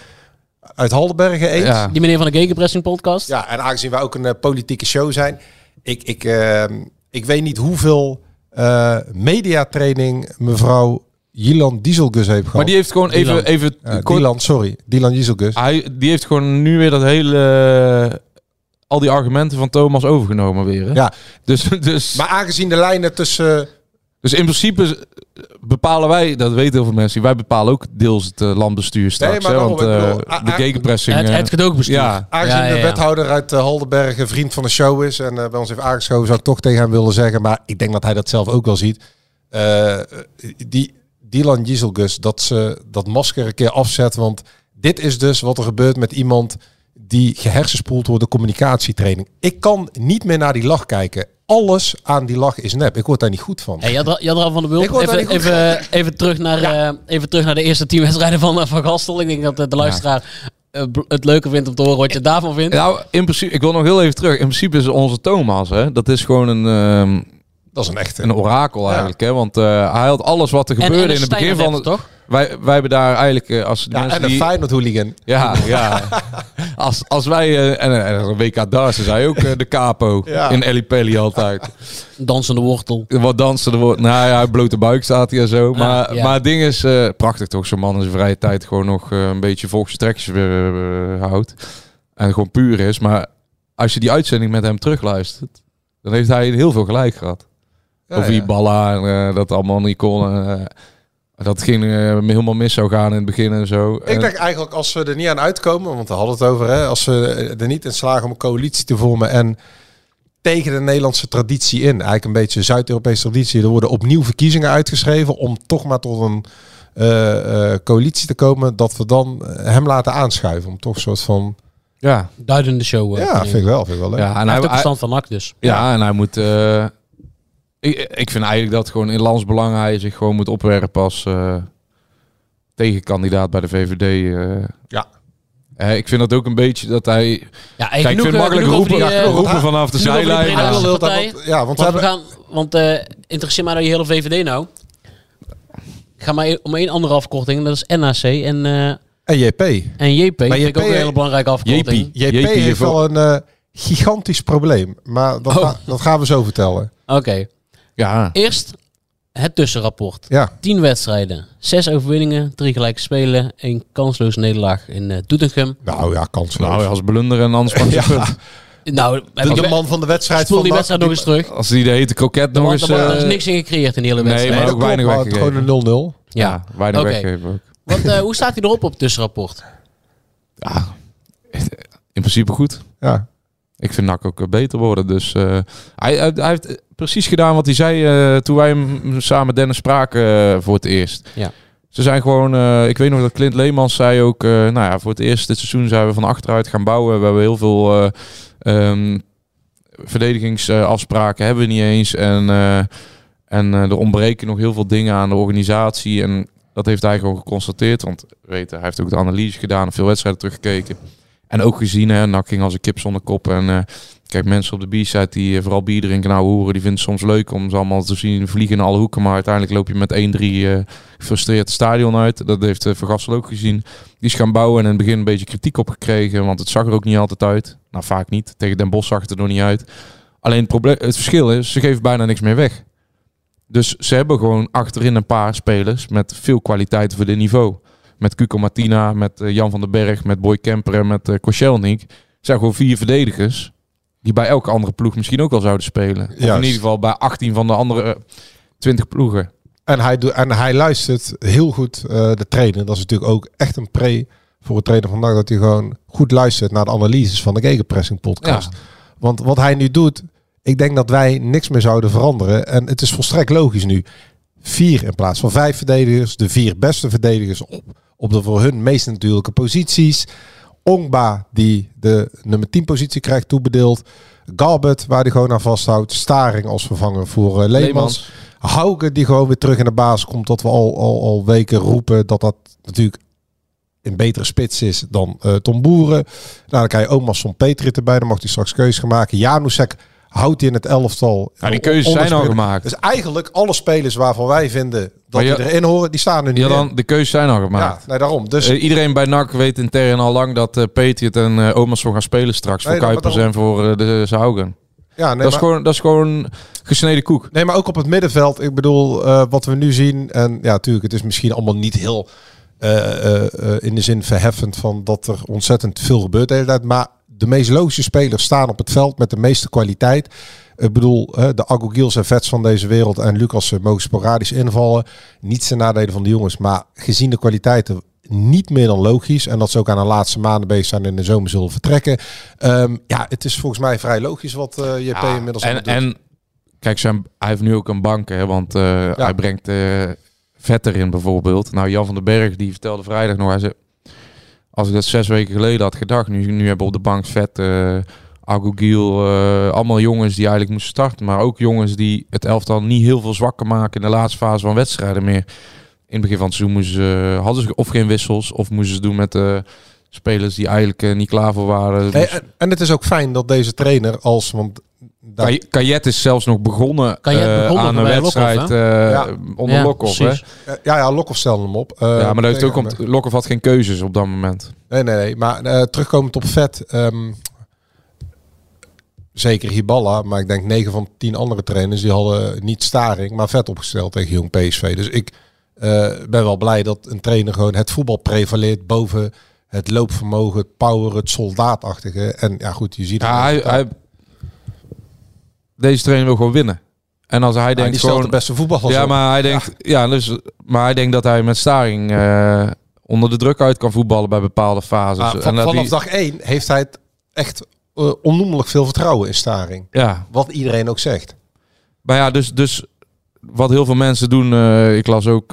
uit Haldenbergen eens. ja. Die meneer van de Gegenpressing podcast. Ja, en aangezien wij ook een eh, politieke show zijn... ik, ik, eh, ik weet niet hoeveel eh, mediatraining mevrouw Jilan Dieselgus heeft gehad. Maar die heeft gewoon even... Dylan. even Ja, kort- Dylan, sorry. Dylan Dieselgus. hij, die heeft gewoon nu weer dat hele... eh, al die argumenten van Thomas overgenomen weer. Hè? Ja. Dus, dus, Maar aangezien de lijnen tussen... dus in principe bepalen wij, dat weten heel veel mensen, wij bepalen ook deels het eh, landbestuur straks. maar hè, want eh, bedoel, de gegenpressing... het, eh, het gedoogbestuur. ja, Aangezien Ja, ja, de wethouder uit uh, Haldenberg een vriend van de show is en bij ons heeft aangeschoven, zou ik toch tegen hem willen zeggen. Maar ik denk dat hij dat zelf ook wel ziet. Eh, die Dylan Dieselgus, dat ze dat masker een keer afzet. Want dit is dus wat er gebeurt met iemand die gehersenspoeld wordt door communicatietraining. Ik kan niet meer naar die lach kijken. Alles aan die lach is nep. Ik word daar niet goed van. Hey, Jadra, van der Ik Bult, even, even, even, terug naar, eh, even terug naar de eerste tien wedstrijden van, eh, van Gastel. Ik denk dat eh, de luisteraar het leuker vindt om te horen wat je daarvan vindt. Nou, in principe, ik wil nog heel even terug. In principe is onze Thomas, hè, dat is gewoon een, ehm, Dat is een echte. een orakel eigenlijk. Hè, want eh, hij had alles wat er gebeurde en in het begin van het... toch? Wij, wij hebben daar eigenlijk, eh, als Ja, mensen en een die... Feyenoord hooligan. Ja, ja. Als, als wij, eh, en, en een WK Darts is hij ook eh, de capo Ja. in Ellie Pelli altijd. Dansende wortel. Wat dansen er wordt. Nou ja, blote buik staat hij en zo. Maar, ja. maar het ding is, eh, prachtig toch, zo'n man in zijn vrije tijd gewoon nog eh, een beetje volgens trekjes weer eh, houdt. En gewoon puur is. Maar als je die uitzending met hem terugluistert, dan heeft hij heel veel gelijk gehad. Ja, Over die ja. ballen en eh, dat allemaal niet kon. Dat ging eh, helemaal mis zou gaan in het begin en zo. Ik En- denk eigenlijk als ze er niet aan uitkomen, want we hadden het over, hè, als ze er niet in slagen om een coalitie te vormen en tegen de Nederlandse traditie in, eigenlijk een beetje Zuid-Europese traditie, er worden opnieuw verkiezingen uitgeschreven om toch maar tot een eh, eh, coalitie te komen, dat we dan hem laten aanschuiven om toch een soort van, ja, Duidende show. eh, ja, vind ik wel, vind ik wel leuk. ja, en Hij heeft ook verstand van NAC dus. Ja, en hij moet. Ik, ik vind eigenlijk dat gewoon in landsbelang hij zich gewoon moet opwerpen als eh, tegenkandidaat bij de VVD. eh. Ja. Eh, ik vind dat ook een beetje dat hij. Ja, ik vind het eh, makkelijk roepen, die, roepen vanaf de zijlijn. Ja. Want- want we Want, we hebben, gaan, want eh interesseer mij nou je hele VVD nou. Ga maar e- om één andere afkorting. Dat is NAC en, eh, en JP. en JP. Dat vind ik JP ook een hele belangrijke afkorting. JP. JP heeft heeft wel een gigantisch probleem, maar dat, Oh. ga- dat gaan we zo vertellen. Oké. Ja, Eerst het tussenrapport. Ja, 10 wedstrijden, 6 overwinningen, 3 gelijke spelen, 1 kansloze nederlaag in eh Doetinchem. nou ja, kansloos. nou, als blunder en anders pak je Ja. Nou, de, de man van de wedstrijd spoel van die wedstrijd nog eens terug. Als die de hete kroket nog eens. er wordt- er is eh, niks in gecreëerd in die hele nee, wedstrijd. maar dat ook weinig maar het weggegeven. Gewoon een 0-0. Ja, weinig Oké. weggegeven ook. Want, eh, hoe staat hij erop op het tussenrapport? Ja, in principe goed. Ja. Ik vind NAC ook eh, beter worden. Dus eh, hij, hij, hij heeft precies gedaan wat hij zei eh, toen wij hem samen Dennis spraken voor het eerst. Ja. Ze zijn gewoon, ik weet nog dat Clint Leemans zei ook, nou ja, voor het eerst dit seizoen zijn we van achteruit gaan bouwen. We hebben heel veel eh, ehm, verdedigingsafspraken, hebben we niet eens. En, en er ontbreken nog heel veel dingen aan de organisatie. En dat heeft hij gewoon geconstateerd. Want weet, hij heeft ook de analyse gedaan, veel wedstrijden teruggekeken. En ook gezien, hè, NAC ging als een kip zonder kop. En eh, kijk, mensen op de B-side die eh, vooral bier drinken, nou hoeren, die vinden het soms leuk om ze allemaal te zien vliegen in alle hoeken. Maar uiteindelijk loop je met 1-3 eh gefrustreerd stadion uit. Dat heeft uh, Vergassel ook gezien. Die is gaan bouwen en in het begin een beetje kritiek op gekregen, want het zag er ook niet altijd uit. Nou, vaak niet. Tegen Den Bosch zag het er nog niet uit. Alleen het, probleem, het verschil is, ze geven bijna niks meer weg. Dus ze hebben gewoon achterin een paar spelers met veel kwaliteit voor dit niveau. Met Cuco Martina, met uh, Jan van den Berg, met Boy Kemper en met uh, Koscielnik. zijn gewoon vier verdedigers die bij elke andere ploeg misschien ook wel zouden spelen. Of in ieder geval bij 18 van de andere uh, 20 ploegen. En hij, doet, en hij luistert heel goed uh, de trainer. Dat is natuurlijk ook echt een pre voor het trainer van NAC dat hij gewoon goed luistert naar de analyses van de Gegenpressing podcast. Want wat hij nu doet, ik denk dat wij niks meer zouden veranderen. En het is volstrekt logisch nu. Vier in plaats van vijf verdedigers. De vier beste verdedigers op, op de voor hun meest natuurlijke posities. Ongba die de nummer 10 positie krijgt toebedeeld. Galbert waar hij gewoon aan vasthoudt. Staring als vervanger voor eh, Leemans. Hauke die gewoon weer terug in de basis komt. Dat we al, al, al weken roepen dat dat natuurlijk een betere spits is dan eh, Tom Boeren. Nou, dan krijg je Omas van Petrit erbij. Dan mag hij straks keuzes gaan maken. Janusek houdt hij in het elftal. Ja, die keuzes zijn al gemaakt. Dus eigenlijk alle spelers waarvan wij vinden dat Maar die je- erin horen, die staan er niet Ja, in. dan, de keuzes zijn al gemaakt. Ja, nee, daarom. Dus Eh, iedereen bij NAC weet intern al lang dat eh Patriot en eh Omerson gaan spelen straks. Nee, voor Kuipers en voor de Zaugen. ja, nee, dat, is maar, gewoon, dat is gewoon gesneden koek. nee, maar ook op het middenveld. Ik bedoel, wat we nu zien. En ja, natuurlijk, het is misschien allemaal niet heel in de zin verheffend van dat er ontzettend veel gebeurt de hele tijd. Maar de meest logische spelers staan op het veld met de meeste kwaliteit. Ik bedoel, de Agogiels en Vets van deze wereld en Lucas eh, mogen sporadisch invallen. Niet ten nadele van de jongens, maar gezien de kwaliteiten niet meer dan logisch. En dat ze ook aan de laatste maanden bezig zijn in de zomer zullen vertrekken. Ehm, ja, het is volgens mij vrij logisch wat eh JP inmiddels aan en, en kijk, zijn, hij heeft nu ook een bank, hè, want eh, hij brengt eh Vetter in bijvoorbeeld. Nou, Jan van den Berg die vertelde vrijdag nog, hij zei, als ik dat zes weken geleden had gedacht, nu, nu hebben we op de bank Vet, eh Agogiel, eh allemaal jongens die eigenlijk moesten starten, maar ook jongens die het elftal niet heel veel zwakker maken in de laatste fase van wedstrijden meer. In het begin van het seizoen moesten hadden ze of geen wissels, of moesten ze doen met de spelers die eigenlijk eh, niet klaar voor waren. En het is ook fijn dat deze trainer als... Want Kaj- Kajet is zelfs nog begonnen, eh, begonnen aan een Lokhoff, wedstrijd hè? eh, Ja. onder Ja, Lokhoff. Hè? precies. ja, ja, Lokhoff stelde hem op. Eh, Ja, maar dat heeft ook om Lokhoff had geen keuzes op dat moment. Nee, nee, nee. Maar eh, terugkomend op vet. ehm, zeker Hiballa, maar ik denk 9 van 10 andere trainers die hadden niet staring, maar vet opgesteld tegen jong PSV. Dus ik eh, ben wel blij dat een trainer gewoon het voetbal prevaleert boven het loopvermogen, het power, het soldaatachtige. En ja, goed, je ziet Ja, hij, deze trainer wil gewoon winnen. En als hij denkt die gewoon... de beste voetballers Ja, op. maar hij denkt, ja. dus, maar hij denkt dat hij met Staring eh, onder de druk uit kan voetballen bij bepaalde fases. En van- dat vanaf hij- dag 1 heeft hij het echt eh, onnoemelijk veel vertrouwen in Staring. ja, Wat iedereen ook zegt. Maar ja, dus, dus wat heel veel mensen doen, eh, ik las ook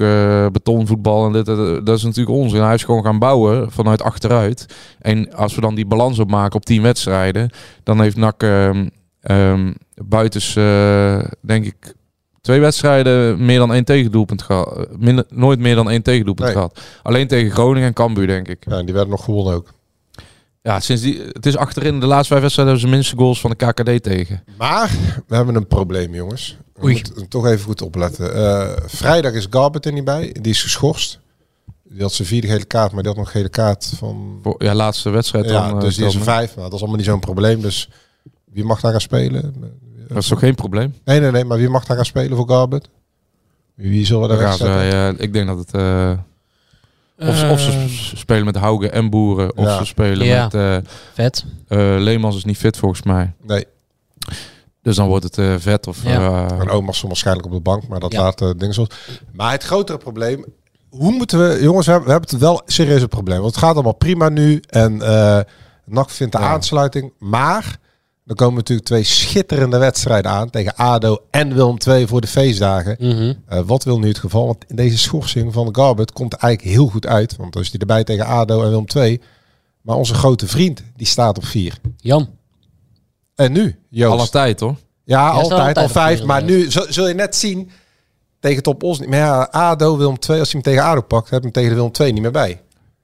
betonvoetbal en dit, eh, dat is natuurlijk onzin. Hij is gewoon gaan bouwen vanuit achteruit. En als we dan die balans opmaken op 10 wedstrijden, dan heeft NAC ehm, buitens, eh, denk ik, twee wedstrijden meer dan één tegendoelpunt gehad. Eh, Minder, nooit meer dan één tegendoelpunt Nee. gehad. Alleen tegen Groningen en Cambuur, denk ik. Ja, en die werden nog gewonnen ook. Ja, sinds die, het is achterin de laatste vijf wedstrijden hebben ze de minste goals van de KKD tegen. Maar we hebben een probleem, jongens. We Oei. moeten toch even goed opletten. Eh, vrijdag is Garbert er niet bij. Die is geschorst. Die had zijn vierde gele kaart, maar die had nog gele kaart van... Ja, laatste wedstrijd Ja, dan. dus die is een vijf. Nou, dat is allemaal niet zo'n probleem. Dus wie mag daar gaan spelen? Dat is toch geen probleem? Nee, nee, nee. Maar wie mag daar gaan spelen voor Garbert? Wie zullen we daar Dan gaan wegzetten? ze, eh, ik denk dat het. eh, of, ze- of ze Eh, spelen met Haugen en Boeren. Of Ja. ze spelen Ja. met. eh Vet. eh, Leemans is niet fit volgens mij. Nee, Dus dan wordt het eh, vet. Of, Ja. eh, en Omas stond waarschijnlijk op de bank. Maar dat Ja. laat uh, dingen zoals... Maar het grotere probleem... Hoe moeten we... Jongens, we hebben, we hebben het wel serieus een probleem. Want het gaat allemaal prima nu. En eh NAC vindt de Ja. aansluiting. Maar... Er komen natuurlijk twee schitterende wedstrijden aan. Tegen ADO en Willem II voor de feestdagen. Mhm. Eh, wat wil nu het geval? Want in deze schorsing van Garbert komt er eigenlijk heel goed uit. Want dan is hij erbij tegen ADO en Willem II. Maar onze grote vriend, die staat op vier. Jan. En nu, Joost? alle tijd hoor. Ja, staat altijd, altijd al op vijf. vier, Maar nu zul, zul je net zien tegen Top Os niet. Maar ja, ADO, Willem II, als hij hem tegen ADO pakt, heb je hem tegen de Willem II niet meer bij.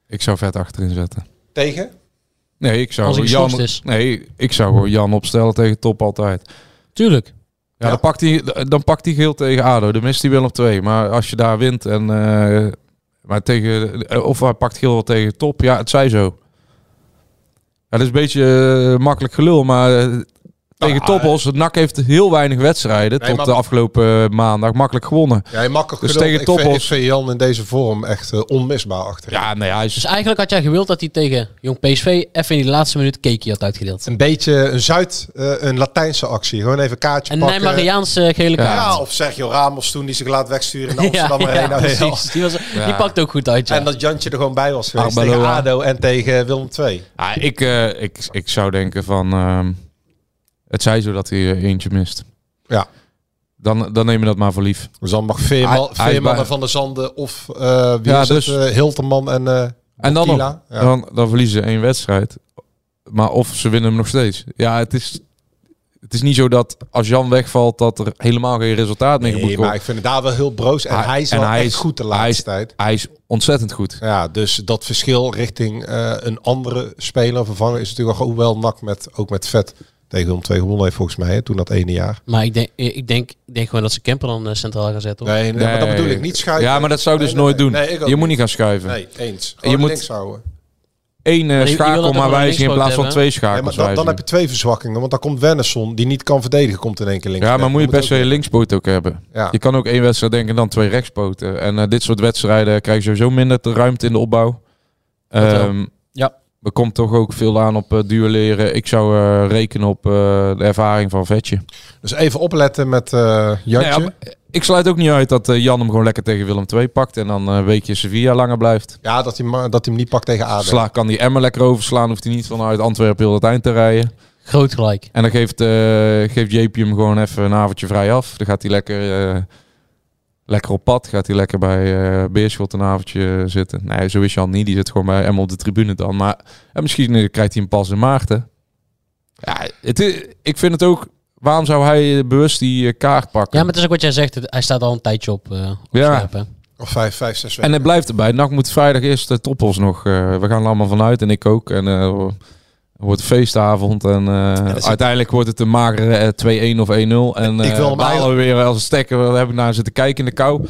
Ik zou vet achterin zetten. Tegen? Nee, ik zou Jan. is. Nee, ik zou gewoon Jan opstellen tegen top altijd. Tuurlijk. Ja, Ja. Dan, pakt hij, dan pakt hij geel tegen ADO. Dan mist hij wel op twee. Maar als je daar wint en. eh, maar tegen, of hij pakt geel wel tegen top. Ja, het zij zo. Ja, dat is een beetje eh, makkelijk gelul. Maar eh, tegen ja, Toppos. Het NAC heeft heel weinig wedstrijden Nee, tot maar- de afgelopen eh, maandag. Makkelijk gewonnen. Ja, je makkelijk Dus geduld. tegen ik vind- Toppos- Ik vind Jan in deze vorm echt eh, onmisbaar achter. Ja, nee, hij is... Dus eigenlijk had jij gewild dat hij tegen Jong PSV even in die laatste minuut cake had uitgedeeld. Een beetje een Zuid, eh, een Latijnse actie. Gewoon even een kaartje Een pakken. Nijmariaanse gele kaart. Ja, of Sergio Ramos toen die zich laat wegsturen in Amsterdam ja, Arena. precies. Die, was, Ja. die pakt ook goed uit, ja. En dat Jantje er gewoon bij was geweest Arbeloa. tegen ADO en tegen Willem II. Ja, ik, eh, ik, ik zou denken van... het zij zo dat hij eh, eentje mist. Ja. Dan, dan neem je dat maar voor lief. Dus dan mag Veerman, Hij- hij is Van der Zanden of eh wie Ja, is dus- het? Eh, Hilterman en eh En dan, nog. Ja. dan, dan verliezen ze één wedstrijd. Maar of ze winnen hem nog steeds. Ja, het is, het is niet zo dat als Jan wegvalt... dat er helemaal geen resultaat meer moet Nee, komen. maar ik vind het daar wel heel broos. En Hij- hij is en wel hij echt is- goed de hij laatste is- tijd. Hij is ontzettend goed. Ja, dus dat verschil richting een andere speler vervangen is natuurlijk wel hoewel NAC met, ook met vet tegen Willem II gewonnen heeft volgens mij, hè, toen dat ene jaar. Maar ik denk, ik, denk, ik denk gewoon dat ze Kemper dan eh, centraal gaan zetten. hoor. Nee, nee, maar dat bedoel ik niet schuiven. Ja, maar dat zou ik dus Nee, nee, nooit doen. je moet niet. gaan schuiven. Nee, eens. je Je moet- links houden. Eén eh, schakel maar wijzigen in plaats van twee Ja, schakels maar dan, heb je twee verzwakkingen, want dan komt Wennerson, die niet kan verdedigen, komt in één keer links. Ja, maar moet je best wel je linkspoot ook hebben. Ja. Je kan ook één wedstrijd denken en dan twee rechtspoten. En eh, dit soort wedstrijden krijg je sowieso minder de ruimte in de opbouw. Ehm Ja. Er komt toch ook veel aan op eh, duelleren. Ik zou eh, rekenen op eh, de ervaring van Vetje. Dus even opletten met eh Jantje. Nou ik sluit ook niet uit dat eh, Jan hem gewoon lekker tegen Willem II pakt. En dan eh, een weekje Sevilla langer blijft. Ja, dat hij, dat hij hem niet pakt tegen ADO. Sla, kan die Emmer lekker overslaan. Hoeft hij niet vanuit Antwerpen heel het eind te rijden. Groot gelijk. En dan geeft, eh geeft JP hem gewoon even een avondje vrij af. Dan gaat hij lekker, eh, lekker op pad. Gaat hij lekker bij eh Beerschot een avondje zitten. Nee, zo is Jan niet. Die zit gewoon bij hem op de tribune dan. Maar en misschien eh, krijgt hij hem pas in maart. hè. Ja, het is, ik vind het ook... Waarom zou hij eh, bewust die eh, kaart pakken? Ja, maar het is ook wat jij zegt. Hij staat al een tijdje op, eh op Ja. scherp. Of vijf, vijf, zes En weken. het blijft erbij. NAC moet vrijdag eerst de toppels nog. eh, we gaan er allemaal vanuit en ik ook. En eh, wordt feestavond. En eh, uiteindelijk wordt het een magere eh, 2-1 of 1-0. En Ik eh wil hem balen we eigenlijk- weer als een stekker. Daar heb ik naar zitten kijken in de kou.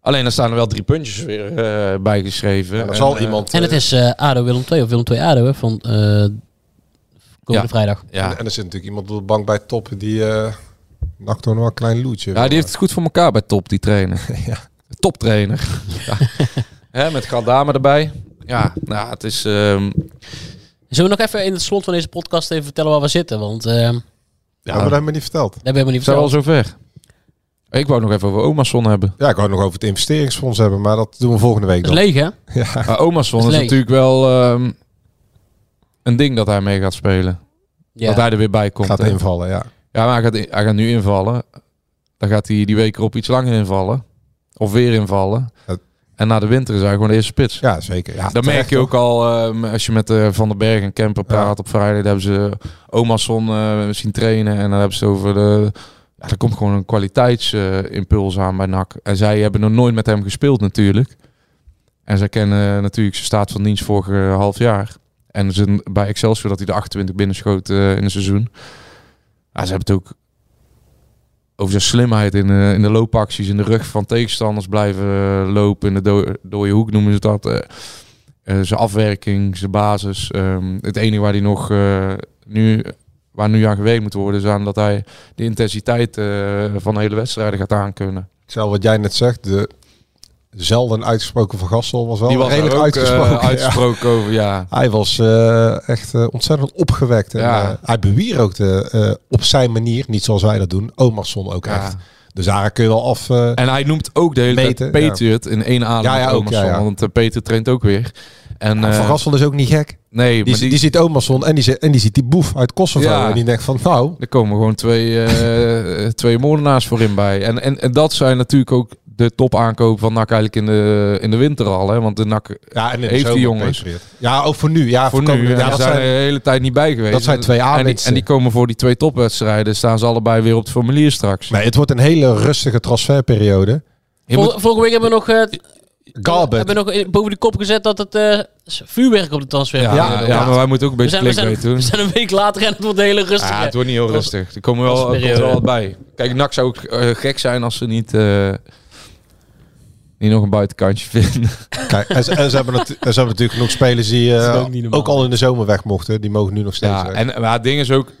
Alleen dan staan er wel drie puntjes weer eh bijgeschreven. Ja, dan En, zal eh, iemand... En het eh, is eh ADO Willem 2 of Willem 2 ADO hè, van eh komende Ja. vrijdag. Ja. En er zit natuurlijk iemand op de bank bij top die eh nakt nog wel een klein loetje. ja, die heeft het goed voor elkaar bij top, die trainer. Ja. Toptrainer. ja. Hè, met Galdame erbij. Ja, nou, het is... ehm, Zullen we nog even in het slot van deze podcast even vertellen waar we zitten? Want eh, dat Ja, maar dat hebben we niet verteld. hebben we niet zijn we al verteld. zover. Ik wou nog even over Omason hebben. Ja, ik wou het nog over het investeringsfonds hebben, maar dat doen we volgende week Dat dan. is leeg, hè? Ja. Maar Omarsson Is natuurlijk wel ehm, een ding dat hij mee gaat spelen. Ja. Dat hij er weer bij komt. Gaat hè. invallen, ja. Ja, maar hij gaat, hij gaat nu invallen. Dan gaat hij die week erop iets langer invallen. Of weer invallen. Het- En na de winter is hij gewoon de eerste spits. Ja, zeker. Ja, Dan merk je toch? ook al, ehm, als je met eh, Van den Berg en Kemper praat op vrijdag, hebben ze eh zien trainen. En dan hebben ze over de... Ja, er komt gewoon een kwaliteitsimpuls aan bij NAC. En zij hebben nog nooit met hem gespeeld natuurlijk. En zij kennen natuurlijk zijn staat van dienst vorig eh, half jaar. En ze, bij Excelsior dat hij de 28 binnenschoot eh, in een seizoen. Ja, ze hebben het ook over zijn slimheid in, eh, in de loopacties, in de rug van tegenstanders blijven eh, lopen. In de do dode hoek noemen ze dat. eh. Zijn afwerking, zijn basis. Ehm, het enige waar hij nog nu, waar nu aan gewerkt moet worden, is aan dat hij de intensiteit van de hele wedstrijden gaat aankunnen. Zal wat jij net zegt, de zelden uitgesproken van Gastel was wel Die was redelijk ook, eh, uitgesproken. ja. uitgesproken over, ja. Hij was eh, echt eh, ontzettend opgewekt. En, Ja. hij bewierokte eh op zijn manier, niet zoals wij dat doen, Omarsson ook Ja. echt. Dus daar kun je wel af... En hij noemt ook de hele Meten, Patriot in één adem. Ja, ook, Omerson, ja, ja. Want Peter traint ook weer. En, van Gastel is ook niet gek. nee, Die, maar die, die, ziet Omarsson en die, ziet- en die ziet die boef uit Kosovo. Ja. En die denkt van, nou, er komen gewoon twee, eh, twee moordenaars voorin bij. En, en, en dat zijn natuurlijk ook de top aankopen van NAC eigenlijk in de, in de winter al. Hè? Want de NAC ja, en in de Heeft die jongens? Ja, ook voor nu. Ja, voor nu, Ja, ja, dat zijn er de hele tijd niet bij geweest. dat zijn twee en die, aanwinsten. en die komen voor die twee topwedstrijden. Staan ze allebei weer op het formulier straks. nee, het wordt een hele rustige transferperiode. Vol- moet- Vorige week hebben we nog, eh, Galbert. hebben we nog in- boven de kop gezet dat het eh, vuurwerk op de transfer ja, Ja, maar wij moeten ook een beetje zijn, clickbait doen. we zijn een week later en het wordt een hele rustige. Ja, het wordt niet heel rustig. Er komen wel, een er komt wel bij. Kijk, NAC zou ook eh, gek zijn als ze niet, niet nog een buitenkantje vinden. Kijk, en, ze, en ze hebben natu- en ze hebben natuurlijk genoeg spelers die eh, is ook niet normaal. ook al in de zomer weg mochten. Die mogen nu nog steeds Ja, weg. en maar het ding is ook...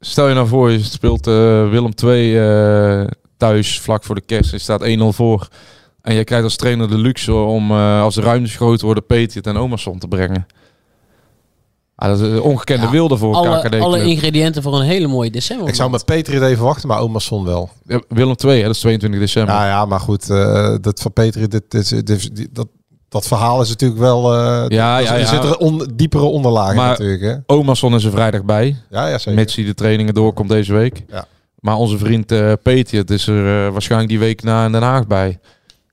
Stel je nou voor, je speelt eh, Willem 2 eh, thuis vlak voor de kerst. Je staat 1-0 voor. En je krijgt als trainer de luxe om, eh, als de ruimtes groot worden, Peter en Omerson te brengen. Ah, dat is een ongekende Ja, wilde voor een Alle, KKD. alle ingrediënten voor een hele mooie december. Ik zou met Peter het even wachten, maar Omerson wel. Ja, Willem 2, hè, dat is 22 december. Ja, ja, maar goed, eh, dat van Peter, dit, dit, dit- dit- dat, dat verhaal is natuurlijk wel... eh, Ja, er- ja, Er ja. zitten on- diepere onderlagen Maar- natuurlijk, hè? Omerson is er vrijdag bij. Ja, ja, zeker. Mits hij de trainingen doorkomt deze week. Ja. Maar onze vriend eh Peter, het is er waarschijnlijk die week na in Den Haag bij.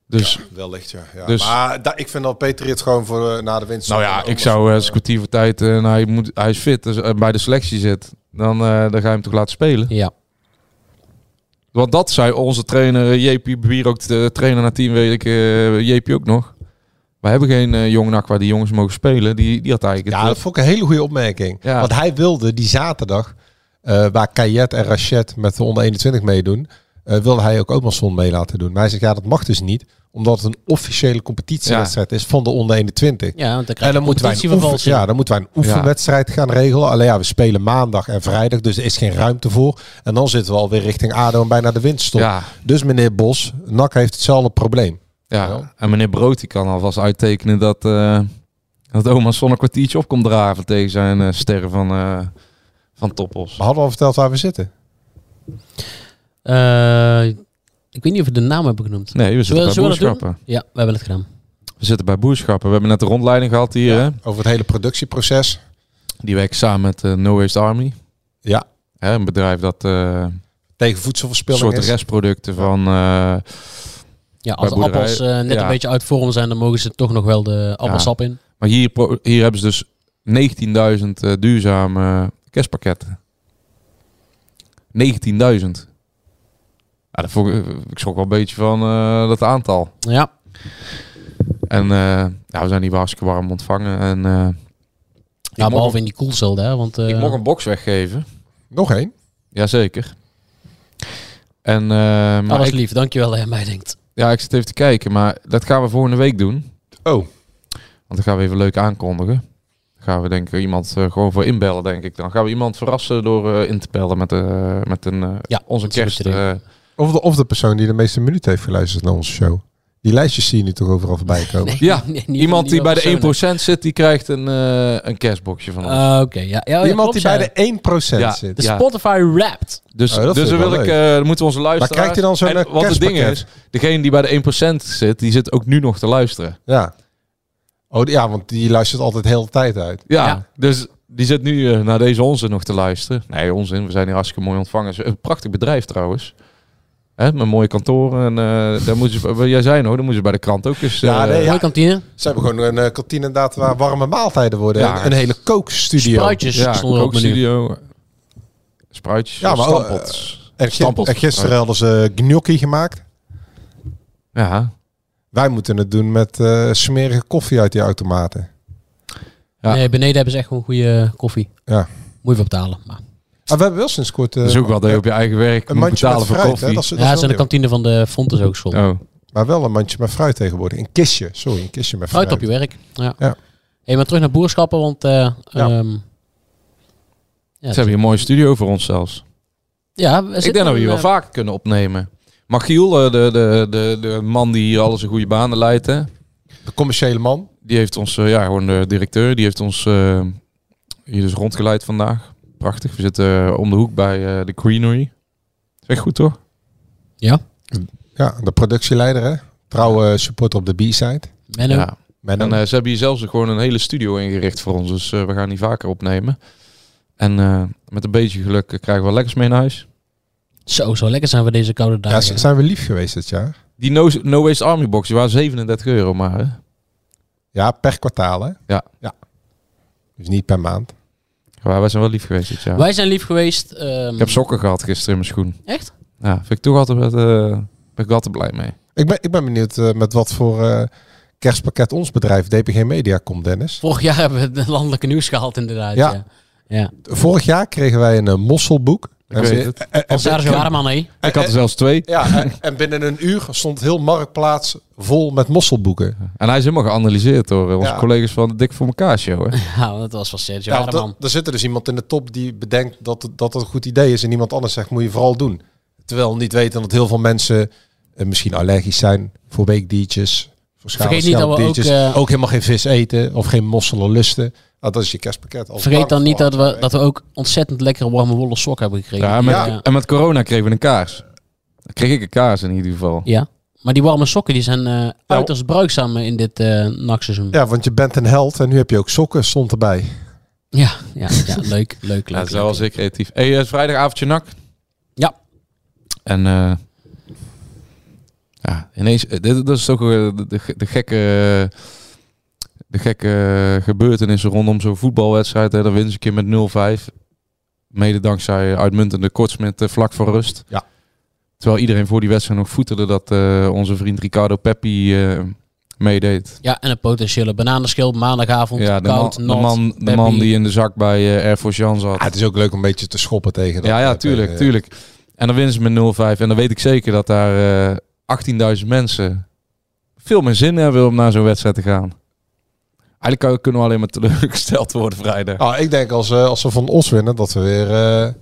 Dus Wellicht, ja. ja. Dus- maar da- ik vind dat Peter het gewoon voor eh, na de winst... nou ja, ik zou eh, voor tijd en hij, moet, hij is fit, dus bij de selectie zit, dan, eh, dan ga je hem toch laten spelen. Ja. Want dat zei onze trainer JP Bier ook de trainer na tien weken, eh, JP ook nog. We hebben geen eh jong nak waar die jongens mogen spelen. Die, die had eigenlijk Ja, het, dat vond ik een hele goede opmerking. Ja. Want hij wilde die zaterdag, eh, waar Kayet en Rachet met de onder 21 meedoen, eh, wilde hij ook Omerson mee laten doen. Maar hij zegt, ja, dat mag dus niet, omdat het een officiële competitiewedstrijd is van de onder 21. ja, want dan En krijg je dan moeten, wij een oefen, ja, dan moeten wij een oefenwedstrijd gaan regelen. Alleen ja, we spelen maandag en vrijdag, dus er is geen ruimte voor. En dan zitten we alweer richting ADO en bijna de winststop. ja, Dus meneer Bos, NAC heeft hetzelfde probleem. ja. En meneer Brood die kan alvast uittekenen dat, eh dat oma Son een kwartiertje op komt draven tegen zijn eh, sterren van, eh van Toppos. We hadden al verteld waar we zitten. Eh, ik weet niet of we de naam hebben genoemd. Nee, we zitten Zullen bij boerschappen. Ja, we hebben het gedaan. We zitten bij boerschappen. We hebben net de rondleiding gehad hier. Hè? Over het hele productieproces. Die werkt samen met eh, No Waste Army. Ja, Hè, een bedrijf dat eh tegen een voedselverspilling soort is. restproducten van... eh, Ja, als de appels net ja. een beetje uit vorm zijn, dan mogen ze toch nog wel de appelsap in. maar hier, hier hebben ze dus 19.000 eh, duurzame kerstpakketten. 19.000. Ja, dat vond ik, ik schrok wel een beetje van eh, dat aantal. Ja, En eh, ja, we zijn hier wel hartstikke warm ontvangen. En, eh, ja mocht- behalve in die koelcel daar. Want, eh, ik mocht een box weggeven. Nog één. Jazeker. En, eh, maar alles ik- lief, dankjewel dat je aan mij denkt. Ja, ik zit even te kijken, maar dat gaan we volgende week doen. Oh, Want dan gaan we even leuk aankondigen. Dan gaan we denk ik iemand gewoon voor inbellen, denk ik. Dan gaan we iemand verrassen door eh, in te bellen met, eh met een, eh, Ja, onze kerst. Of de, of de persoon die de meeste minuten heeft geluisterd naar onze show. Die lijstjes zie je nu toch overal voorbij komen. ja, Nee, niet- iemand niet die bij de 1% zit, die krijgt een, eh, een kerstboxje van ons. Ah, Oké, ja. ja. ja, Iemand klopt, die bij de 1% Ja. zit. De Ja. Spotify Wrapped. dus oh, dus dan wil ik, eh, moeten we onze luisteraars... krijgt hij dan zo'n, Wat het ding is, degene die bij de 1% zit, die zit ook nu nog te luisteren. Ja. Oh, ja, want die luistert altijd de hele tijd uit. Ja, Ja. dus die zit nu eh, naar deze onzin nog te luisteren. Nee, onzin. We zijn hier hartstikke mooi ontvangen. Een prachtig bedrijf trouwens. Hè, met mooie kantoren. En eh daar moeten ze, jij zei nog, dan moeten ze bij de krant ook eens... Ja, eh, nee, ja. Mooie kantine. Ze hebben gewoon een eh, kantine inderdaad waar warme maaltijden worden. Ja. En een hele kookstudio. Spruitjes ja, stonden op het menu. kookstudio. Spruitjes. Ja, maar, stampots. En, Stamppot. en gisteren hadden ze gnocchi gemaakt. Ja. Wij moeten het doen met eh, smerige koffie uit die automaten. Ja. Nee, beneden hebben ze echt gewoon goede koffie. Ja. Moet je voor betalen. Maar. Ah, we hebben wel sinds kort... eh, dat is ook wel dat je op je eigen werk een moet mandje betalen met voor fruit. Hè? koffie. Dat is, dat Ja, is wel in de kantine van de Fontes Hogeschool. Oh. Maar wel een mandje met fruit tegenwoordig. Een kistje, sorry, een kistje met fruit. Fruit op je werk. Ja. Ja. Hey, maar terug naar boerschappen, want... eh Ja. ehm, ja, Ze hebben hier een mooie studio voor ons zelfs. ja, we Ik denk dat we hier een, wel eh, vaker kunnen opnemen. Machiel, eh, de, de, de, de man die hier alles in goede banen leidt, hè, De commerciële man. die heeft ons, eh, ja, gewoon de directeur, die heeft ons eh, hier dus rondgeleid vandaag. Prachtig. We zitten eh, om de hoek bij eh, de Greenery. Is echt goed, toch? Ja, Ja, de productieleider, hè? Trouwe supporter op de B-side. Menno. Ja. Menno. En eh, ze hebben hier zelfs gewoon een hele studio ingericht voor ons. Dus eh, we gaan die vaker opnemen. En eh, met een beetje geluk eh, krijgen we lekkers mee naar huis. Zo, zo lekker zijn we deze koude ja, dagen. z- zijn we lief geweest dit jaar? Die No, no Waste Army box, die waren 37 euro maar. Hè? Ja, per kwartaal, hè? Ja. ja. Dus niet per maand. Maar wij zijn wel lief geweest dit jaar. Wij zijn lief geweest. ehm, Ik heb sokken gehad gisteren in mijn schoen. Echt? Ja, vind ik toch altijd, met, eh, ben ik altijd blij mee. Ik ben, ik ben benieuwd eh, met wat voor eh, kerstpakket ons bedrijf DPG Media komt, Dennis. Vorig jaar hebben we het landelijke nieuws gehaald inderdaad. Ja. Ja. ja. Vorig jaar kregen wij een eh, mosselboek. Ik weet het. En, en. Ik had er zelfs twee. ja, en, en binnen een uur stond heel Marktplaats vol met mosselboeken. En hij is helemaal geanalyseerd door eh, onze Ja. collega's van de Dik voor elkaar show. Hè? Ja, dat was van Sergio Ja, er, er zit er dus iemand in de top die bedenkt dat het, dat het een goed idee is. En iemand anders zegt, moet je vooral doen. Terwijl niet weten dat heel veel mensen eh, misschien allergisch zijn voor weekdiertjes. Voor Vergeet niet dat we ook, eh, ook helemaal geen vis eten of geen mosselen lusten. Ah, dat is je kerstpakket. Als Vergeet dan niet dat we, dat we ook ontzettend lekkere warme wollen sok hebben gekregen. Ja, met, ja. En met corona kregen we een kaars. Dan kreeg ik een kaars in ieder geval. Ja. Maar die warme sokken die zijn eh, uiterst bruikzaam in dit eh nachtseizoen. Ja, Ja, want je bent een held en nu heb je ook sokken, stond erbij. ja, ja, leuk, leuk, leuk. Ja, dat is leuk. wel zeer creatief. Hey, het is vrijdagavondje nak. Ja. En eh, ja, ineens, eh, dit, dat is toch eh, de, de, de gekke, de gekke gebeurtenissen rondom zo'n voetbalwedstrijd. Hè. Dan winnen ze een keer met 0-5. Mede dankzij uitmuntende kortsmit eh, vlak voor rust. Ja. Terwijl iedereen voor die wedstrijd nog voeterde dat eh, onze vriend Ricardo Peppi eh, meedeed. Ja, en een potentiële bananenschil maandagavond. Ja, de, koud, man, de, man, de Peppi. man die in de zak bij eh, Air Force Jan zat. Ah, het is ook leuk om een beetje te schoppen tegen dat. Ja, ja, eh, tuurlijk, tegen- tuurlijk. En dan winnen ze met 0-5. En dan weet ik zeker dat daar eh 18.000 mensen veel meer zin hebben om naar zo'n wedstrijd te gaan. Eigenlijk kunnen we alleen maar teleurgesteld worden vrijdag. Ah, ik denk als, eh, als we van Os winnen, dat we weer eh,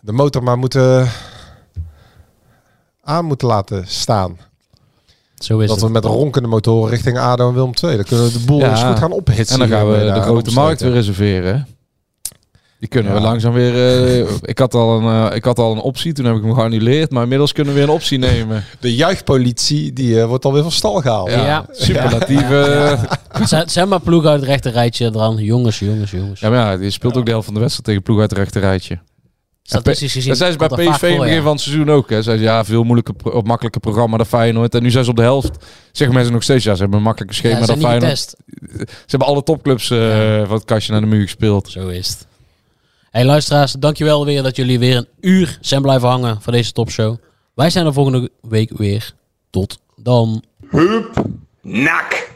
de motor maar moeten aan moeten laten staan. Zo is dat het. we met ronkende motoren richting ADO en Willem II. Dan kunnen we de boel Ja. eens goed gaan ophitsen. En dan gaan we de grote markt weer reserveren. Die kunnen we Ja. langzaam weer... eh, ik, had al een, eh, ik had al een optie, toen heb ik hem geannuleerd. Maar inmiddels kunnen we weer een optie nemen. De juichpolitie, die eh, wordt alweer van stal gehaald. Ja. Ja, superlatieve... Ja. Zet, maar ploeg uit het eraan. Jongens, jongens, jongens. maar ja, die speelt ook de helft van de wedstrijd tegen ploeg uit het rechterrijtje. Statistisch gezien. Dat zijn ze bij dat PSV in het begin ja. van het seizoen ook. Hè. Zeiden ze, ja, veel moeilijker, pro- of makkelijker programma dan Feyenoord. En nu zijn ze op de helft. Zeggen mensen nog steeds, ja, ze hebben een makkelijker schema Ja, ze dan zijn Feyenoord. getest. Ze hebben alle topclubs eh, van het kastje naar de muur gespeeld. Zo is het. Hey luisteraars, dankjewel weer dat jullie weer een uur zijn blijven hangen voor deze topshow. Wij zijn er volgende week weer. Tot dan. Nak.